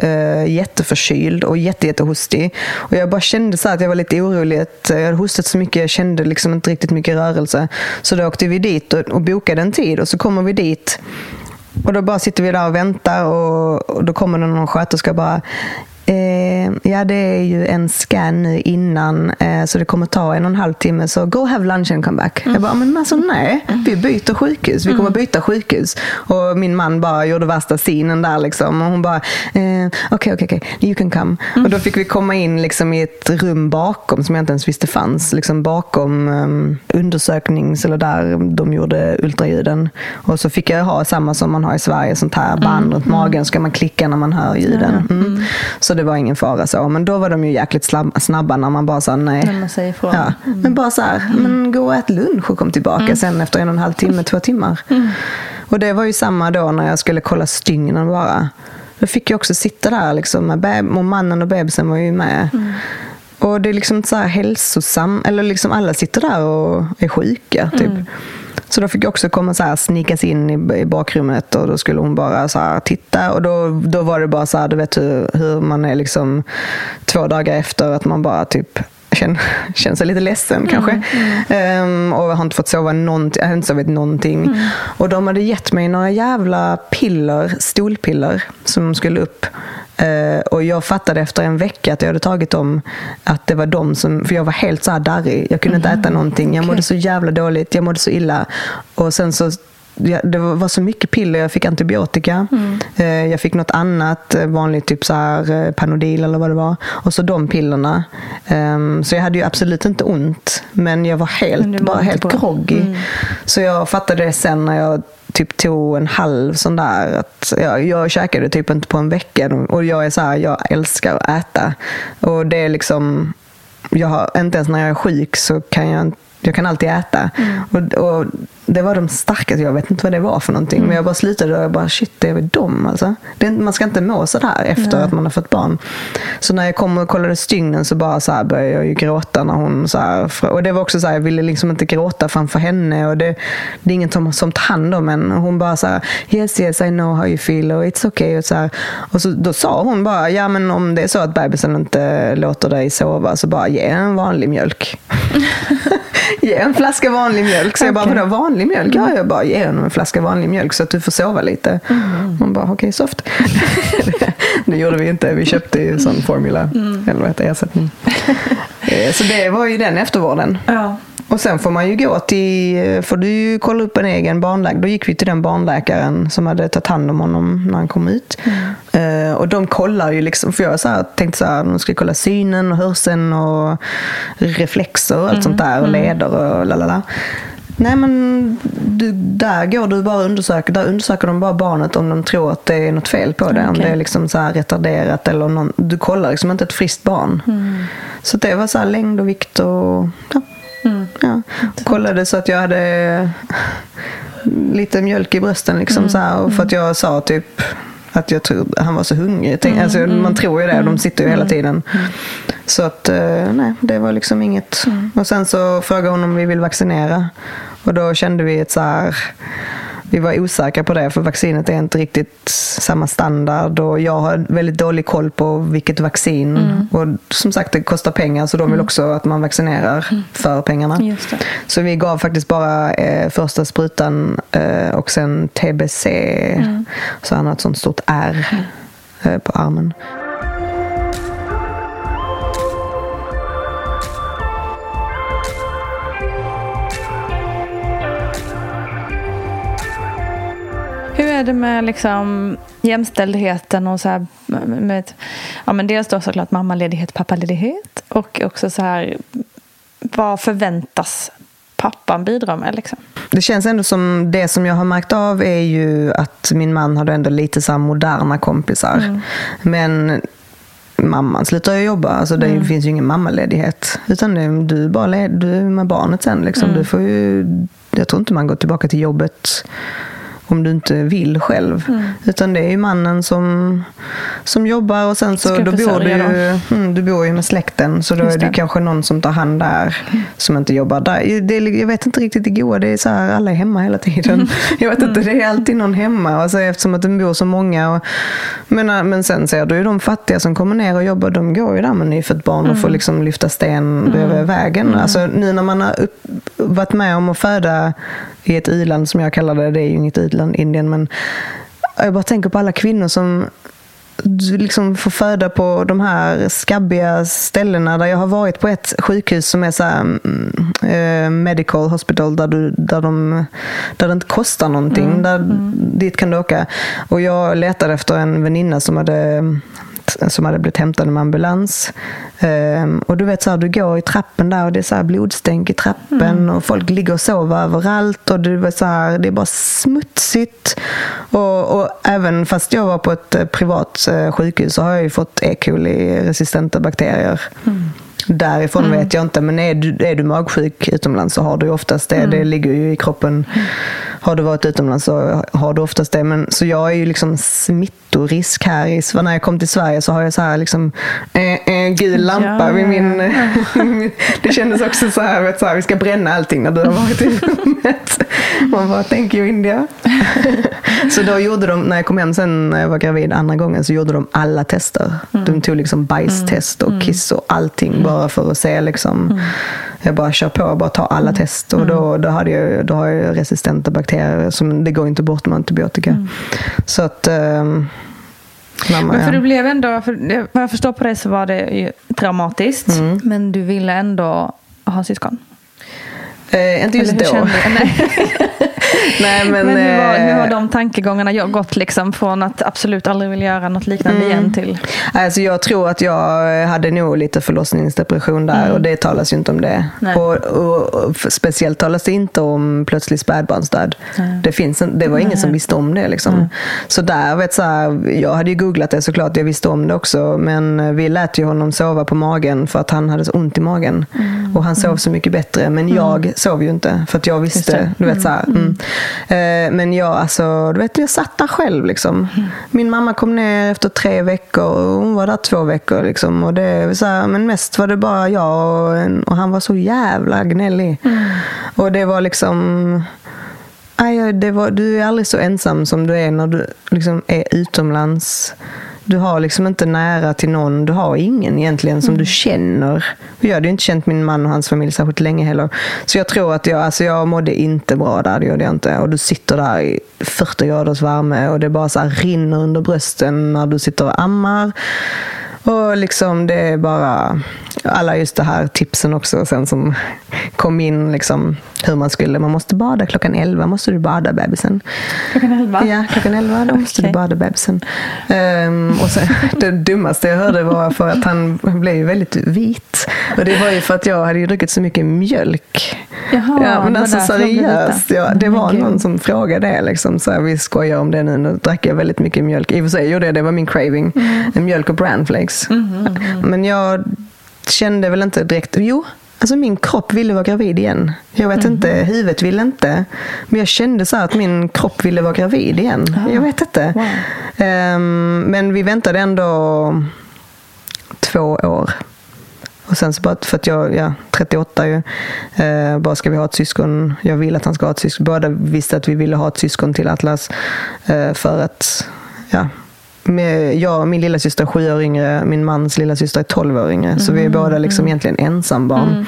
eh, jätteförkyld och jättejättehostig. Och jag bara kände så att jag var lite orolig. Att jag hade hostat så mycket, jag kände liksom inte riktigt mycket rörelse. Så då åkte vi dit och, och bokade en tid och så kommer vi dit. Och då bara sitter vi där och väntar och, och då kommer det någon sköterska och bara Eh, ja det är ju en scan nu innan eh, så det kommer ta en och en halv timme så go have lunch and come back. Jag bara, men alltså nej, vi byter sjukhus. Vi kommer byta sjukhus. Och min man bara gjorde värsta scenen där liksom. Och hon bara, eh, okej, okej, okej, you can come. Och då fick vi komma in liksom i ett rum bakom som jag inte ens visste fanns. Liksom bakom um, undersöknings, eller där de gjorde ultraljuden. Och så fick jag ha samma som man har i Sverige, sånt här band runt magen. Så kan man klicka när man hör ljuden. Mm. Så det var ingen fara så. Men då var de ju jäkligt snabba när man bara sa nej. När man säger ifrån. Ja. Men bara så här, men gå och ät lunch och kom tillbaka sen efter en och en halv timme, två timmar. Och det var ju samma då när jag skulle kolla stygnen bara. Då fick jag också sitta där liksom med och mannen och bebisen var ju med. Och det är liksom så här hälsosam, eller liksom alla sitter där och är sjuka typ. Så då fick jag också komma så här, snikas in i, i bakrummet och då skulle hon bara så här, titta. Och då, då var det bara så här, du vet hur, hur man är liksom två dagar efter att man bara typ känner, känner sig lite ledsen kanske. Ehm, och jag har inte fått sova någonting, jag har inte sovit någonting. Och de hade gett mig några jävla piller, stolpiller, som skulle upp. Eh, och jag fattade efter en vecka att jag hade tagit dem, att det var de som, för jag var helt så här darrig. Jag kunde inte äta någonting. Jag mådde så jävla dåligt, jag mådde så illa. Och sen så det var så mycket piller. Jag fick antibiotika. Eh, Jag fick något annat, eh, vanligt typ så här Panodil eller vad det var. Och så de pillerna. Ehm, Så jag hade ju absolut inte ont. Men jag var helt, bara helt groggy. Så jag fattade det sen när jag typ tog en halv sån där. Att jag, jag käkade typ inte på en vecka. Och jag är så här, jag älskar att äta. Och det är liksom, jag har, inte ens när jag är sjuk så kan jag jag kan alltid äta. Och, och Det var de starkaste, jag vet inte vad det var för någonting. Men jag bara slutade och jag bara, shit, det är väl dem alltså. Det man ska inte må sådär efter att man har fått barn. Så när jag kom och kollade stygnen så bara så här började jag ju gråta när hon så här, Och det var också så här, jag ville liksom inte gråta framför henne. Och det, det är ingen som, som tar hand om en. Och hon bara så här, yes yes I know how you feel och it's okay. Och, så här. och så, då sa hon bara, ja men om det är så att bebisen inte låter dig sova så bara ge en vanlig mjölk. ge en flaska vanlig mjölk. Så jag bara, vadå vanlig mjölk? Ja, jag bara, ge honom en flaska vanlig mjölk så att du får sova lite. Hon bara, okej, soft. det gjorde vi inte. Vi köpte ju sån formula, eller vad heter ersättning. Eh, så det var ju den eftervården. Ja. Och sen får man ju gå till, får du ju kolla upp en egen barnläkare. Då gick vi till den barnläkaren som hade tagit hand om honom när han kom ut. Eh, och de kollar ju liksom, för jag så här, tänkte så här, de ska kolla synen och hörseln och reflexer och allt sånt där och leder och lalala. Nej men du, där går du bara och undersöker, där undersöker de bara barnet om de tror att det är något fel på det. Om Okej. det är liksom så här retarderat eller någon, du kollar liksom inte ett friskt barn. Så det var så här längd och vikt och ja. Ja. Och kollade så att jag hade lite mjölk i brösten. Liksom, så här, och för att jag sa typ att jag tror, han var så hungrig. Tänk, alltså, Man tror ju det, de sitter ju hela tiden. Så att eh, nej, det var liksom inget. Och sen så frågade hon om vi vill vaccinera. Och då kände vi ett så här vi var osäkra på det för vaccinet är inte riktigt samma standard och jag har väldigt dålig koll på vilket vaccin. Och som sagt det kostar pengar så de vill också att man vaccinerar för pengarna. Så vi gav faktiskt bara eh, första sprutan eh, och sen TBC. Så han har ett sånt stort R eh, på armen. Är det med liksom jämställdheten och så här med, ja men dels då såklart mammaledighet, pappaledighet och också så här vad förväntas pappan bidra med liksom? Det känns ändå som det som jag har märkt av är ju att min man hade ändå lite så moderna kompisar. Men mamman slutar ju jobba. Alltså det finns ju ingen mammaledighet. Utan det, du, är bara led, du är med barnet sen. Liksom. Du får ju, jag tror inte man går tillbaka till jobbet om du inte vill själv. Utan det är ju mannen som, som jobbar och sen så då bor du, ju, mm, du bor ju med släkten så då Just är det det. kanske någon som tar hand där som inte jobbar där. Det, jag vet inte riktigt det goa, det är så här, alla är hemma hela tiden. Jag vet inte, det är alltid någon hemma alltså, eftersom att det bor så många. Och, men, äh, men sen ser du ju de fattiga som kommer ner och jobbar, de går ju där med nyfött barn och får liksom lyfta sten bredvid vägen. Alltså, nu när man har upp, varit med om att föda i ett i-land som jag kallar det, det är ju inget i-land, Indien, men jag bara tänker på alla kvinnor som liksom får föda på de här skabbiga ställena. Där jag har varit på ett sjukhus som är så här, mm, eh, medical hospital där, du, där, de, där det inte kostar någonting. Där, Dit kan du åka. Och jag letade efter en väninna som hade som hade blivit hämtad med ambulans. Ehm, och du vet, så här, du går i trappen där och det är så här blodstänk i trappen och folk ligger och sover överallt och du vet, så här, det är bara smutsigt. Och, och även fast jag var på ett eh, privat eh, sjukhus så har jag ju fått E. coli-resistenta bakterier. Därifrån vet jag inte, men är du, är du magsjuk utomlands så har du oftast det. Det ligger ju i kroppen. Har du varit utomlands så har du oftast det. Men, så jag är ju liksom smittorisk här. I, när jag kom till Sverige så har jag så här liksom, eh, eh, gul lampa Ja, vid min... det kändes också så här, vet, så här, vi ska bränna allting när du har varit i rummet. Man bara, thank you India. så då gjorde de, när jag kom hem sen när jag var gravid andra gången, så gjorde de alla tester. De tog liksom bajstest och kiss och allting bara för att se liksom. Jag bara kör på, bara ta alla test. Och då, då, hade jag, då har jag resistenta bakterier, som det går inte bort med antibiotika. Så att... ehm, mamma, Men för ja. du blev ändå, för vad jag förstår på dig så var det ju traumatiskt. Mm. Men du ville ändå ha syskon. Eh, inte just då. Nej. Nej, men, Men, hur, var, hur har eh, de tankegångarna gått liksom från att absolut aldrig vilja göra något liknande Mm. igen till? Alltså jag tror att jag hade nog lite förlossningsdepression där och det talas ju inte om det. Mm. Och, och, och speciellt talas det inte om plötslig spädbarnsdöd. Det, finns en, det var ingen som visste om det. Liksom. Så där, vet, så här, jag hade ju googlat det såklart, jag visste om det också. Men vi lät ju honom sova på magen för att han hade så ont i magen. Mm. Och han sov så mycket bättre. Men jag sov ju inte för att jag visste. Du vet, så här, mm. Eh, Men jag, alltså, du vet, jag satt där själv. Liksom. Min mamma kom ner efter tre veckor och hon var där två veckor. Liksom. Och det, så här, men mest var det bara jag och, och han var så jävla gnällig. Och det var liksom... Aj, det var, du är aldrig så ensam som du är när du liksom är utomlands. Du har liksom inte nära till någon. Du har ingen egentligen som du känner. Jag hade ju inte känt min man och hans familj särskilt länge heller. Så jag tror att jag, alltså jag mådde inte bra där. Det gjorde jag inte. Och du sitter där i 40 graders värme och det bara så rinner under brösten när du sitter och ammar. Och liksom det är bara alla just det här tipsen också sen som kom in liksom hur man skulle. Man måste bada klockan 11, måste du bada bebisen. Klockan elva? Ja, klockan 11 då måste Okej. du bada bebisen. Ehm, och sen, det dummaste jag hörde var för att han blev väldigt vit. Och det var ju för att jag hade ju druckit så mycket mjölk. Jaha, ja, men alltså de seriöst. Ja, det Men var någon som frågade det. Liksom, så här, vi skojar om det nu. Nu drack jag väldigt mycket mjölk. I och för sig gjorde jag det, det var min craving. Mm. Mjölk och brandflakes. Men jag kände väl inte direkt, jo, alltså min kropp ville vara gravid igen. Jag vet Mm. inte, huvudet ville inte. Men jag kände så att min kropp ville vara gravid igen. Jag vet inte. Wow. Ehm, men vi väntade ändå två år. Och sen så bara för att jag, ja, 38 ju, eh, bara ska vi ha ett syskon. Jag vill att han ska ha ett syskon. Båda visste att vi ville ha ett syskon till Atlas. Eh, för att, ja, med, jag min lilla syster är sju år yngre, min mans lilla syster är 12 år yngre. Så vi är båda liksom egentligen ensambarn.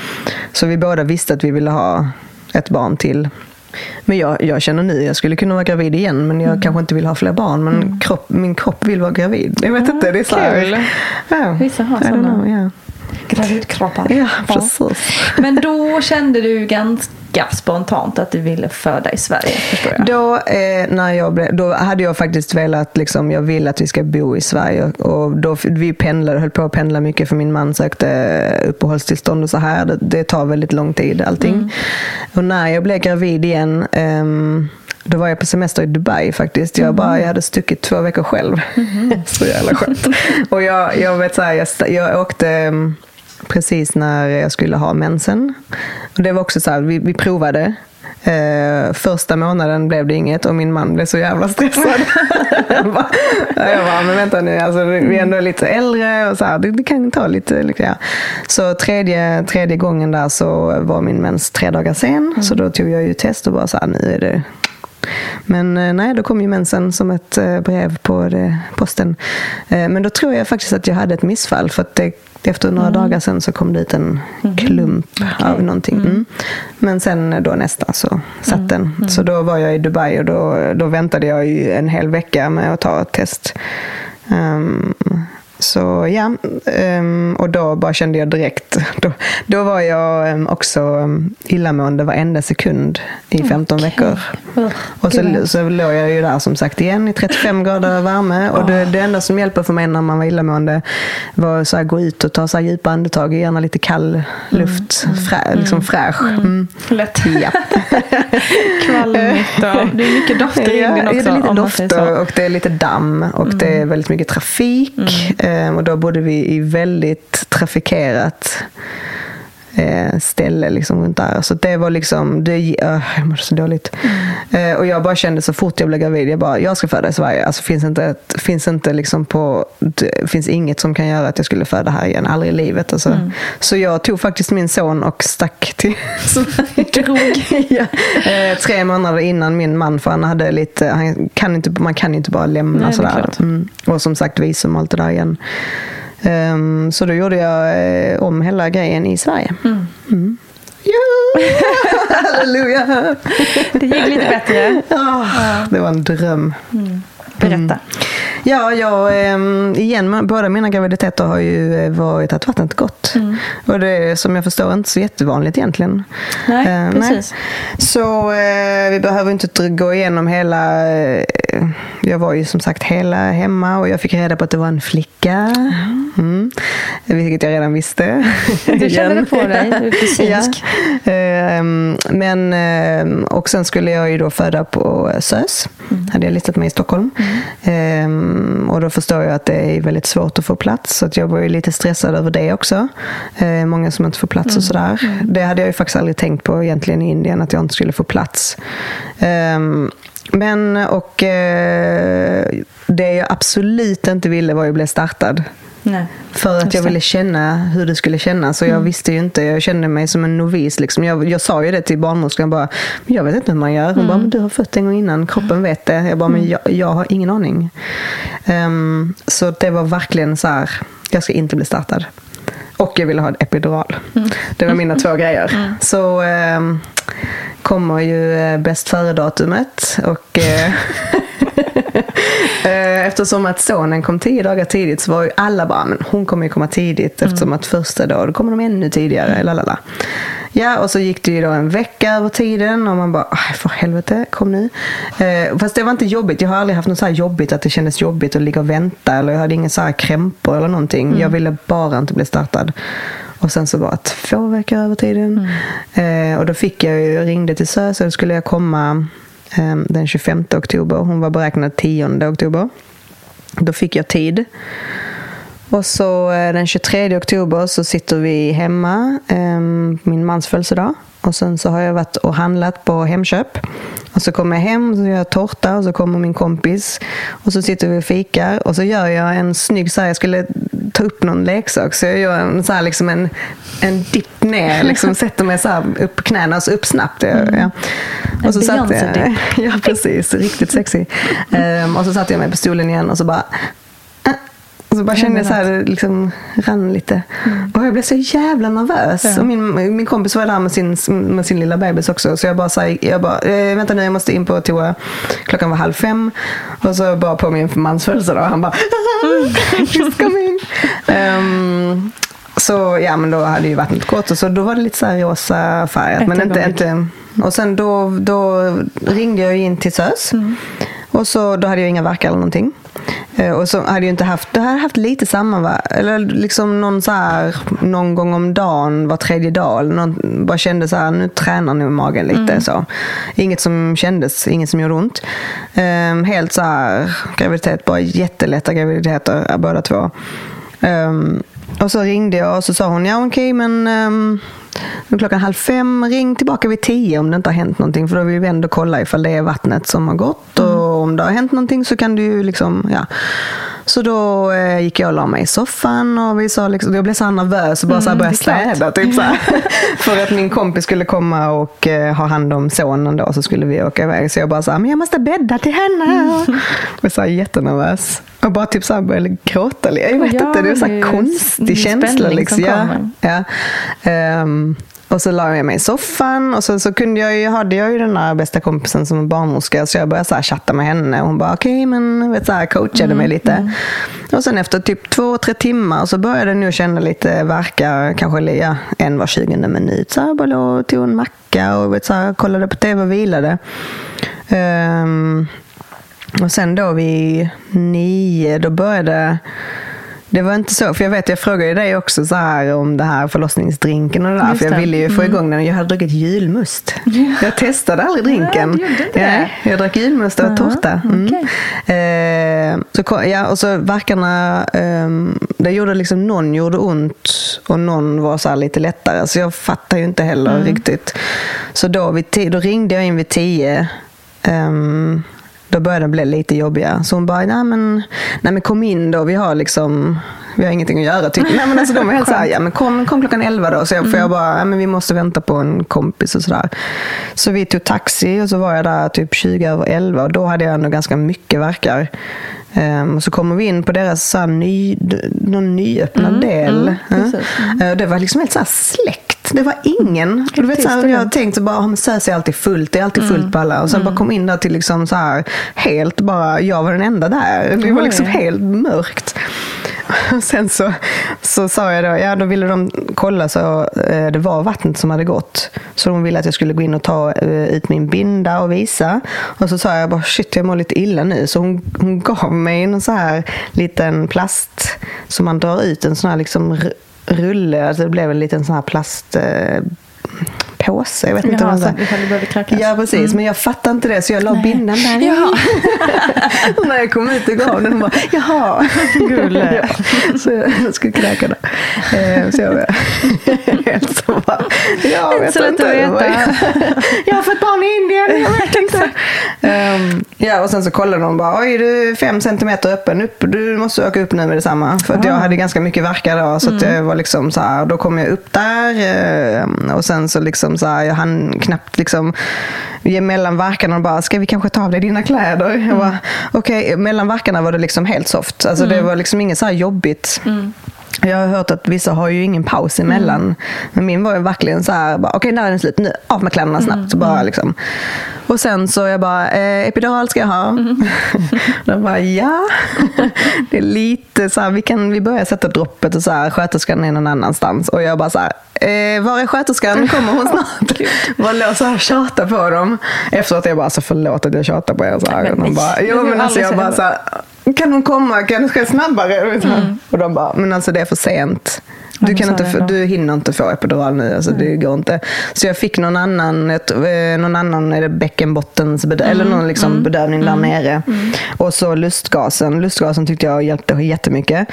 Så vi båda visste att vi ville ha ett barn till. Men jag, jag känner nu, jag skulle kunna vara gravid igen men jag kanske inte vill ha fler barn. Men kropp, min kropp vill vara gravid. Jag vet inte, det är så här, kul. Ja, Vissa har know, ja. Gravidkroppar. Ja, precis. Men då kände du ganska spontant att du ville föda i Sverige, förstår jag. Då, eh, när jag blev, då hade jag faktiskt velat, liksom, jag vill att vi ska bo i Sverige. Och då, vi pendlade, höll på att pendla mycket för min man sökte uppehållstillstånd och så här. Det, det tar väldigt lång tid allting. Och när jag blev gravid igen ehm, då var jag på semester i Dubai faktiskt. Jag, bara, jag hade stuckit två veckor själv. så jävla skönt. Och jag, jag, vet så här, jag, jag åkte ehm, precis när jag skulle ha mensen. Och det var också så här, vi, vi provade. Eh, första månaden blev det inget och min man blev så jävla stressad. jag, bara, jag bara, men vänta nu, alltså, vi är ändå lite äldre och så här, det, det kan ta lite. lite ja. Så tredje, tredje gången där så var min mens tre dagar sen. Så då tog jag ju test och bara så här, nu är det men eh, nej, då kom ju mensen som ett eh, brev på det, posten. Eh, Men då tror jag faktiskt att jag hade ett missfall. För att det, efter några dagar sen så kom det ut en klump av någonting. Mm. Men sen då nästa så satt den. Så då var jag i Dubai och då, då väntade jag ju en hel vecka med att ta ett test. Um, så ja, um, och då bara kände jag direkt, då, då var jag um, också um, illamående varenda sekund i 15 okay. veckor. Och så, så låg jag ju där som sagt igen i 35 grader värme. Och det, det enda som hjälper för mig när man var illamående var att gå ut och ta så djupa andetag, gärna lite kall luft, mm. frä, liksom mm. fräsch. Mm. mm. Lätt. Ja. Kvalmigt och det är mycket dofter i Indien också. Ja, det är lite dofter och det är lite damm och det är mm. väldigt mycket trafik. Mm. Ehm, och då bodde vi i väldigt trafikerat eh, ställe liksom runt där. Så det var liksom, det, uh, jag mådde så dåligt. Mm. Uh, och jag bara kände så fort jag blev gravid, jag bara, jag ska föda i Sverige. Alltså finns inte, ett, finns inte liksom på, det finns inget som kan göra att jag skulle föda här igen, aldrig i livet. Alltså. Mm. Så jag tog faktiskt min son och stack till Sverige. ja. uh, tre månader innan min man, för han hade lite, han kan inte, man kan inte bara lämna Nej, sådär. Mm. Och som sagt visum och allt det där igen. Um, så då gjorde jag eh, om hela grejen i Sverige. Mm. Mm. Halleluja! Det gick lite bättre. Oh, det var en dröm. Mm. Berätta. Mm. Ja, jag, ehm, igen, båda mina graviditeter har ju eh, varit att vattnet gått. Mm. Och det är som jag förstår inte så jättevanligt egentligen. Nej, uh, precis. Nej. Så uh, vi behöver inte gå igenom hela... Uh, jag var ju som sagt hela hemma och jag fick reda på att det var en flicka. Mm. Mm. Vilket jag redan visste. Du kände på dig, du är fysisk. ja. Ehm, men, och sen skulle jag ju då föda på SÖS. Mm. Hade jag listat mig i Stockholm. Um, och då förstår jag att det är väldigt svårt att få plats. Så att jag var ju lite stressad över det också. Uh, många som inte får plats mm. och sådär. Mm. Det hade jag ju faktiskt aldrig tänkt på egentligen i Indien, att jag inte skulle få plats. Um, men, och uh, det jag absolut inte ville var att bli startad. Nej, för att jag ville känna hur det skulle kännas. Och jag mm. visste ju inte, jag kände mig som en novis. Liksom. Jag, jag sa ju det till barnmorskan, bara, jag vet inte hur man gör. Hon mm. bara, men du har fött en gång innan, kroppen vet det. Jag bara, men mm. jag, jag har ingen aning. Um, så det var verkligen så här, jag ska inte bli startad. Och jag ville ha en epidural. Mm. Det var mina två grejer. Så um, kommer ju eh, bäst före-datumet. Och... Eh, eftersom att sonen kom tio dagar tidigt så var ju alla bara, men hon kommer ju komma tidigt mm. eftersom att första dag, då kommer de ännu tidigare. Mm. Lalala. Ja, och så gick det ju då en vecka över tiden och man bara, för helvete, kom nu. Eh, fast det var inte jobbigt. Jag har aldrig haft något så här jobbigt att det kändes jobbigt att ligga och vänta eller jag hade inga så här krämpor eller någonting. Mm. Jag ville bara inte bli startad. Och sen så det två veckor över tiden. Mm. Eh, och då fick jag ju, ringde till SÖS och då skulle jag komma Ehm, den 25 oktober. Hon var beräknad 10 oktober. Då fick jag tid. Och så eh, den 23 oktober så sitter vi hemma, ehm, min mans födelsedag. Och sen så har jag varit och handlat på Hemköp. Och så kommer jag hem, och så gör jag tårta och så kommer min kompis. Och så sitter vi och fikar och så gör jag en snygg, så här, jag skulle ta upp någon leksak. Så jag gör en, så här, liksom en, en dipp ner, liksom sätter mig så här, upp på knäna och så upp snabbt. Mm. Ja. Och så satt jag, Ja, precis. Riktigt sexy. um, och så satte jag mig på stolen igen och så bara och så bara kände jag så här, liksom rann lite. Mm. Och jag blev så jävla nervös. Ja. Och min, min kompis var där med sin, med sin lilla bebis också. Så jag bara, sa, jag bara eh, vänta nu jag måste in på toa. Klockan var halv fem. Och så bara på min mans födelsedag. Han bara, just kom in. um, så ja, men då hade ju vattnet gått och så då var det lite så här rosa färgat. Men inte, inte, och sen då, då ringde jag in till SÖS. Mm. Och så, då hade jag inga verkar eller någonting. Eh, och så hade jag inte haft, jag hade haft lite samma, eller liksom någon så här, någon gång om dagen, var tredje dag. Någon, bara kände så här, nu tränar nog magen lite. Mm. Så. Inget som kändes, inget som gjorde ont. Um, helt så här, graviditet, bara jättelätta graviditeter båda två. Um, och så ringde jag och så sa hon, ja okej okay, men um, klockan halv fem, ring tillbaka vid tio om det inte har hänt någonting. För då vill vi ändå kolla ifall det är vattnet som har gått. Mm. Och om det har hänt någonting så kan du ju liksom, ja. Så då eh, gick jag och la mig i soffan och vi sa liksom, jag blev så nervös och bara mm, så började städa. Typ, så för att min kompis skulle komma och eh, ha hand om sonen då så skulle vi åka iväg. Så jag bara sa, men jag måste bädda till henne. Mm. Jag var så jättenervös. Och bara typ så här började gråta. Jag vet ja, inte, det är en konstig känsla. Liksom. Ja, ja. Um, Och så la jag mig i soffan och så, så kunde jag ju, hade jag ju den där bästa kompisen som var barnmorska så jag började så chatta med henne och hon bara okej okay, men vet så här, coachade mig lite. Och sen efter typ två, tre timmar så började jag nu känna lite verkar, kanske ja, en var tjugonde minut. Så här, bara låg tog en macka och vet, så här, kollade på tv och vilade. Um, och sen då vid nio, då började det var inte så, för jag vet, jag frågade dig också så här om det här förlossningsdrinken och det där, Just för jag ville ju få mm. igång den. Jag hade druckit julmust. Ja. Jag testade aldrig drinken. Ja, ja, jag drack julmust och uh -huh. tårta. Mm. Okay. Eh, så, ja, och så verkarna, eh, det gjorde liksom, någon gjorde ont och någon var så lite lättare. Så jag fattar ju inte heller mm. riktigt. Så då, vid då ringde jag in vid tio. Um, då började det bli lite jobbiga. Så hon bara, nej men, nej men kom in då, vi har liksom vi har ingenting att göra. Typ. Nej, men alltså, de var helt såhär, ja, men kom, kom klockan elva då. Så jag, mm. för jag bara, ja, men vi måste vänta på en kompis och sådär. Så vi tog taxi och så var jag där typ 20 över 11 och då hade jag ändå ganska mycket verkar. Um, och så kommer vi in på deras så ny, någon nyöppnad mm, del. Mm, uh, det var liksom helt så här släckt. Det var ingen. Du vet, så här, jag har tänkt så bara, oh, SÖS är alltid fullt. Det är alltid fullt mm. på alla. Och sen bara mm. kom in där till liksom så här, helt bara, jag var den enda där. Det var liksom helt mörkt. Och sen så, så sa jag då, ja då ville de kolla så eh, det var vattnet som hade gått. Så de ville att jag skulle gå in och ta eh, ut min binda och visa. Och så sa jag bara, shit jag mår lite illa nu. Så hon, hon gav mig en så här liten plast som man drar ut en sån här liksom rulle, alltså det blev en liten sån här plast eh, påse. Jag vet inte Jaha, vad ifall du behöver kräkas. Ja, precis. Mm. Men jag fattade inte det så jag la bindan där Jaha. när jag kom ut och gav den, bara, jaha. Gulle. ja, så jag skulle kräka där. Eh, så jag helt så bara, jag vet så inte. Veta. jag har fått barn i Indien, jag vet inte. um, ja, och sen så kollade de bara, oj du är fem centimeter öppen, upp, du måste åka upp nu med detsamma. För att jag hade ganska mycket verkar då, så att mm. jag var liksom så här, då kom jag upp där eh, och sen så liksom liksom så här, jag hann knappt liksom mellan verkarna och bara, ska vi kanske ta av dig dina kläder? Mm. Jag bara, okay. mellan verkarna var det liksom helt soft. Alltså mm. det var liksom inget så jobbigt. Mm. Jag har hört att vissa har ju ingen paus emellan. Mm. Men min var ju verkligen så här, okej okay, där är den slut, nu av med kläderna snabbt. Mm. Så bara, mm. liksom. Och sen så jag bara, eh, epidural ska jag ha. Mm. De bara, ja. det är lite så här, vi kan vi börjar sätta droppet och så här, sköterskan är någon annanstans. Och jag bara så här, eh, var är sköterskan? Kommer hon snart? Bara låg så här tjata på dem. Efteråt jag bara, alltså förlåt att jag tjatar på er. Så här. De bara, jo men alltså jag bara så här, kan hon komma? Kan det ske snabbare? Mm. Och de bara, men alltså det är för sent. Du, kan inte, du hinner inte få epidural nu. Alltså mm. Det går inte. Så jag fick någon annan, ett, eh, någon annan är det bäckenbottens bedö- mm. eller någon liksom mm. bedövning där mm. nere. Mm. Och så lustgasen. Lustgasen tyckte jag hjälpte jättemycket.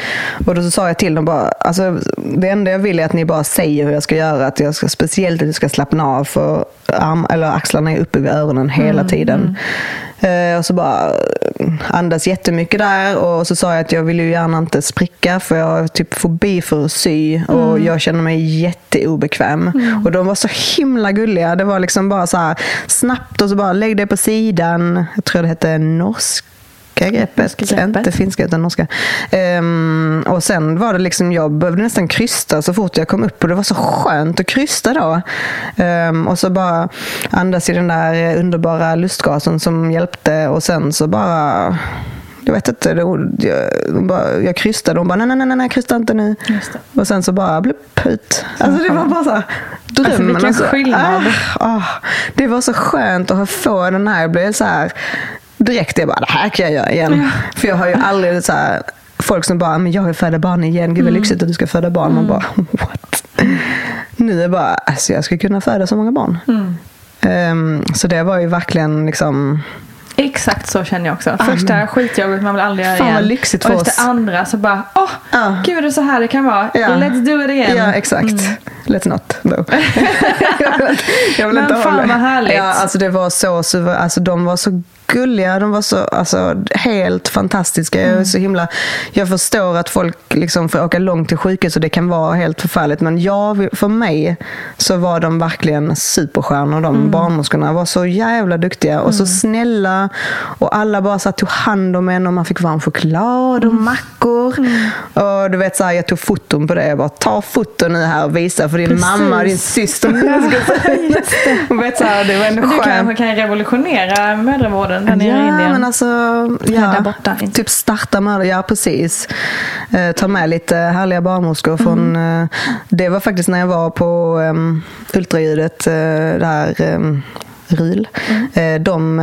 Och då sa jag till dem bara, alltså, det enda jag vill är att ni bara säger hur jag ska göra. Att jag ska, speciellt att jag ska slappna av. För arm, eller axlarna är uppe vid öronen hela tiden. Eh, och så bara andas jättemycket där och så sa jag att jag vill ju gärna inte spricka för jag har typ fobi för att sy och mm. jag känner mig jätteobekväm. Mm. Och de var så himla gulliga. Det var liksom bara så här snabbt och så bara lägg dig på sidan. Jag tror det hette norsk greppet. greppet. Inte finska utan norska. Um, och sen var det liksom, jag behövde nästan krysta så fort jag kom upp och det var så skönt att krysta då. Um, och så bara andas i den där underbara lustgasen som hjälpte och sen så bara jag vet inte, det, jag, bara, jag krystade och hon bara nej, nej, nej, nej, krysta inte nu. Och sen så bara blupp ut. Alltså det var bara så här, drömmen. Alltså vilken alltså, skillnad. Ah, ah, det var så skönt att få den här, jag blev så här direkt jag bara, det här kan jag göra igen. Ja. För jag har ju aldrig så här, folk som bara, men jag vill föda barn igen. Gud vad mm. lyxigt att du ska föda barn. Man mm. bara, what? Nu är det bara, alltså jag ska kunna föda så många barn. Mm. Um, så det var ju verkligen liksom Exakt så känner jag också. Första ah, skitjobbet man vill aldrig göra fan igen. Vad lyxigt för och efter andra så bara, åh, oh, ah. gud det är så här det kan vara. Ja. Let's do it again. Ja, exakt. Mm. Let's not though. jag vill, jag vill Men inte fan vad härligt. Ja, alltså det var så, alltså de var så gulliga. De var så alltså, helt fantastiska. Mm. Jag, är så himla, jag förstår att folk liksom får åka långt till sjukhus och det kan vara helt förfärligt. Men jag, för mig så var de verkligen superstjärnor. De mm. barnmorskorna var så jävla duktiga och så mm. snälla. Och alla bara så tog hand om en och man fick varm choklad och mm. mackor. Mm. Och du vet så här, jag tog foton på det. Jag bara, ta foton nu här och visa för din Precis. mamma och din syster. Och vet, så här, det var ändå Men du skönt. kanske kan revolutionera mödravården där nere i Ja, Indien. men alltså, där ja, borta. typ starta med det, ja precis. Eh, ta med lite härliga barnmorskor från, Mm. eh, det var faktiskt när jag var på um, ultraljudet, uh, där um, RIL. Mm. Eh, de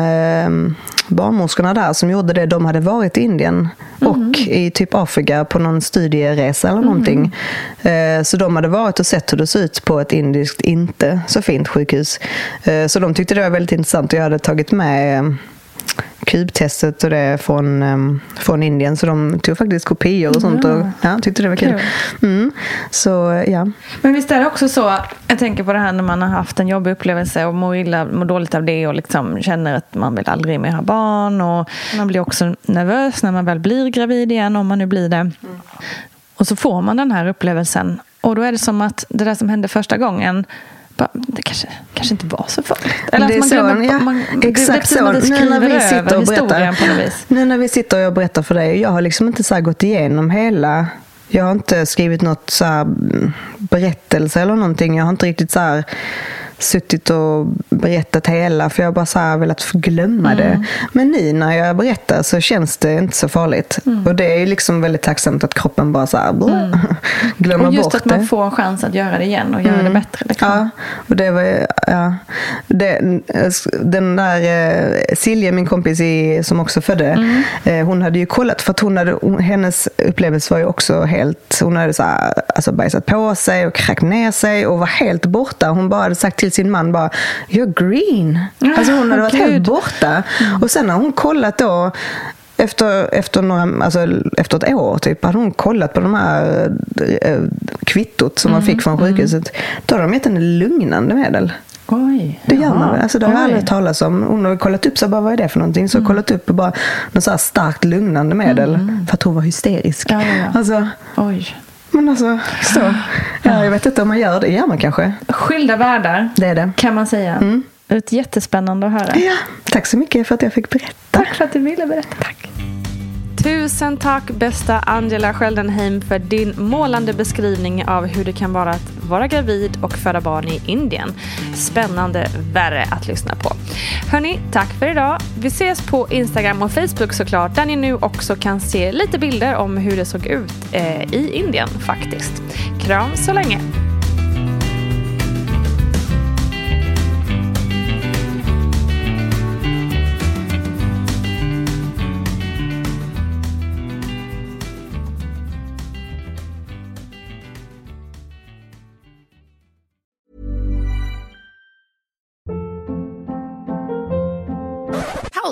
um, barnmorskorna där som gjorde det, de hade varit i Indien Mm. och i typ Afrika på någon studieresa eller någonting. Eh, så de hade varit och sett hur det såg ut på ett indiskt inte så fint sjukhus. Eh, så de tyckte det var väldigt intressant och jag hade tagit med eh, kubtestet och det från, um, från Indien. Så de tog faktiskt kopior och sånt och ja, tyckte det var kul. Mm. Så ja. Men visst är det också så, jag tänker på det här när man har haft en jobbig upplevelse och mår, illa, mår dåligt av det och liksom känner att man vill aldrig mer ha barn. Och man blir också nervös när man väl blir gravid igen, om man nu blir det. Och så får man den här upplevelsen. Och då är det som att det där som hände första gången det kanske, kanske inte var så farligt. Eller det är att man så, glömmer, ja, man, exakt så. Nu när vi sitter och berättar, nu när vi sitter och jag berättar för dig, jag har liksom inte så gått igenom hela jag har inte skrivit något så här berättelse eller någonting. Jag har inte riktigt så här suttit och berättat hela för jag har bara så här velat glömma Mm. det. Men nu när jag berättar så känns det inte så farligt. Mm. Och det är ju liksom väldigt tacksamt att kroppen bara så här, blä, glömmer Och just bort att det. man får chans att göra det igen och göra det bättre. Liksom. Ja, och det var ja. Det, den där eh, Silje, min kompis i, som också födde, Mm. eh, hon hade ju kollat för att hon hade, hennes upplevelse var ju också helt, hon hade så här, alltså bajsat på sig och kräkt ner sig och var helt borta. Hon bara hade sagt till sin man bara, you're green. Alltså hon hade varit Gud. helt borta. Och sen har hon kollat då efter, efter, några, alltså, efter ett år typ, hade hon kollat på de här eh, kvittot som man fick från sjukhuset. Då hade de gett henne lugnande medel. Oj. Det gör man? Alltså, det har jag aldrig hört talas om. Hon har kollat upp så bara, vad är det för någonting? Så kollat upp bara något så starkt lugnande medel. För att hon var hysterisk. Ja, ja, ja. Alltså, Oj. Men alltså, så. Ja, jag vet inte om man gör det. gör man kanske. Skilda världar, Det är det. kan man säga. Ett jättespännande att höra. Ja, tack så mycket för att jag fick berätta. Tack för att du ville berätta. Tack. Tusen tack bästa Angela Scheldenheim för din målande beskrivning av hur det kan vara att vara gravid och föda barn i Indien. Spännande värre att lyssna på. Hörni, tack för idag. Vi ses på Instagram och Facebook såklart där ni nu också kan se lite bilder om hur det såg ut eh, i Indien faktiskt. Kram så länge!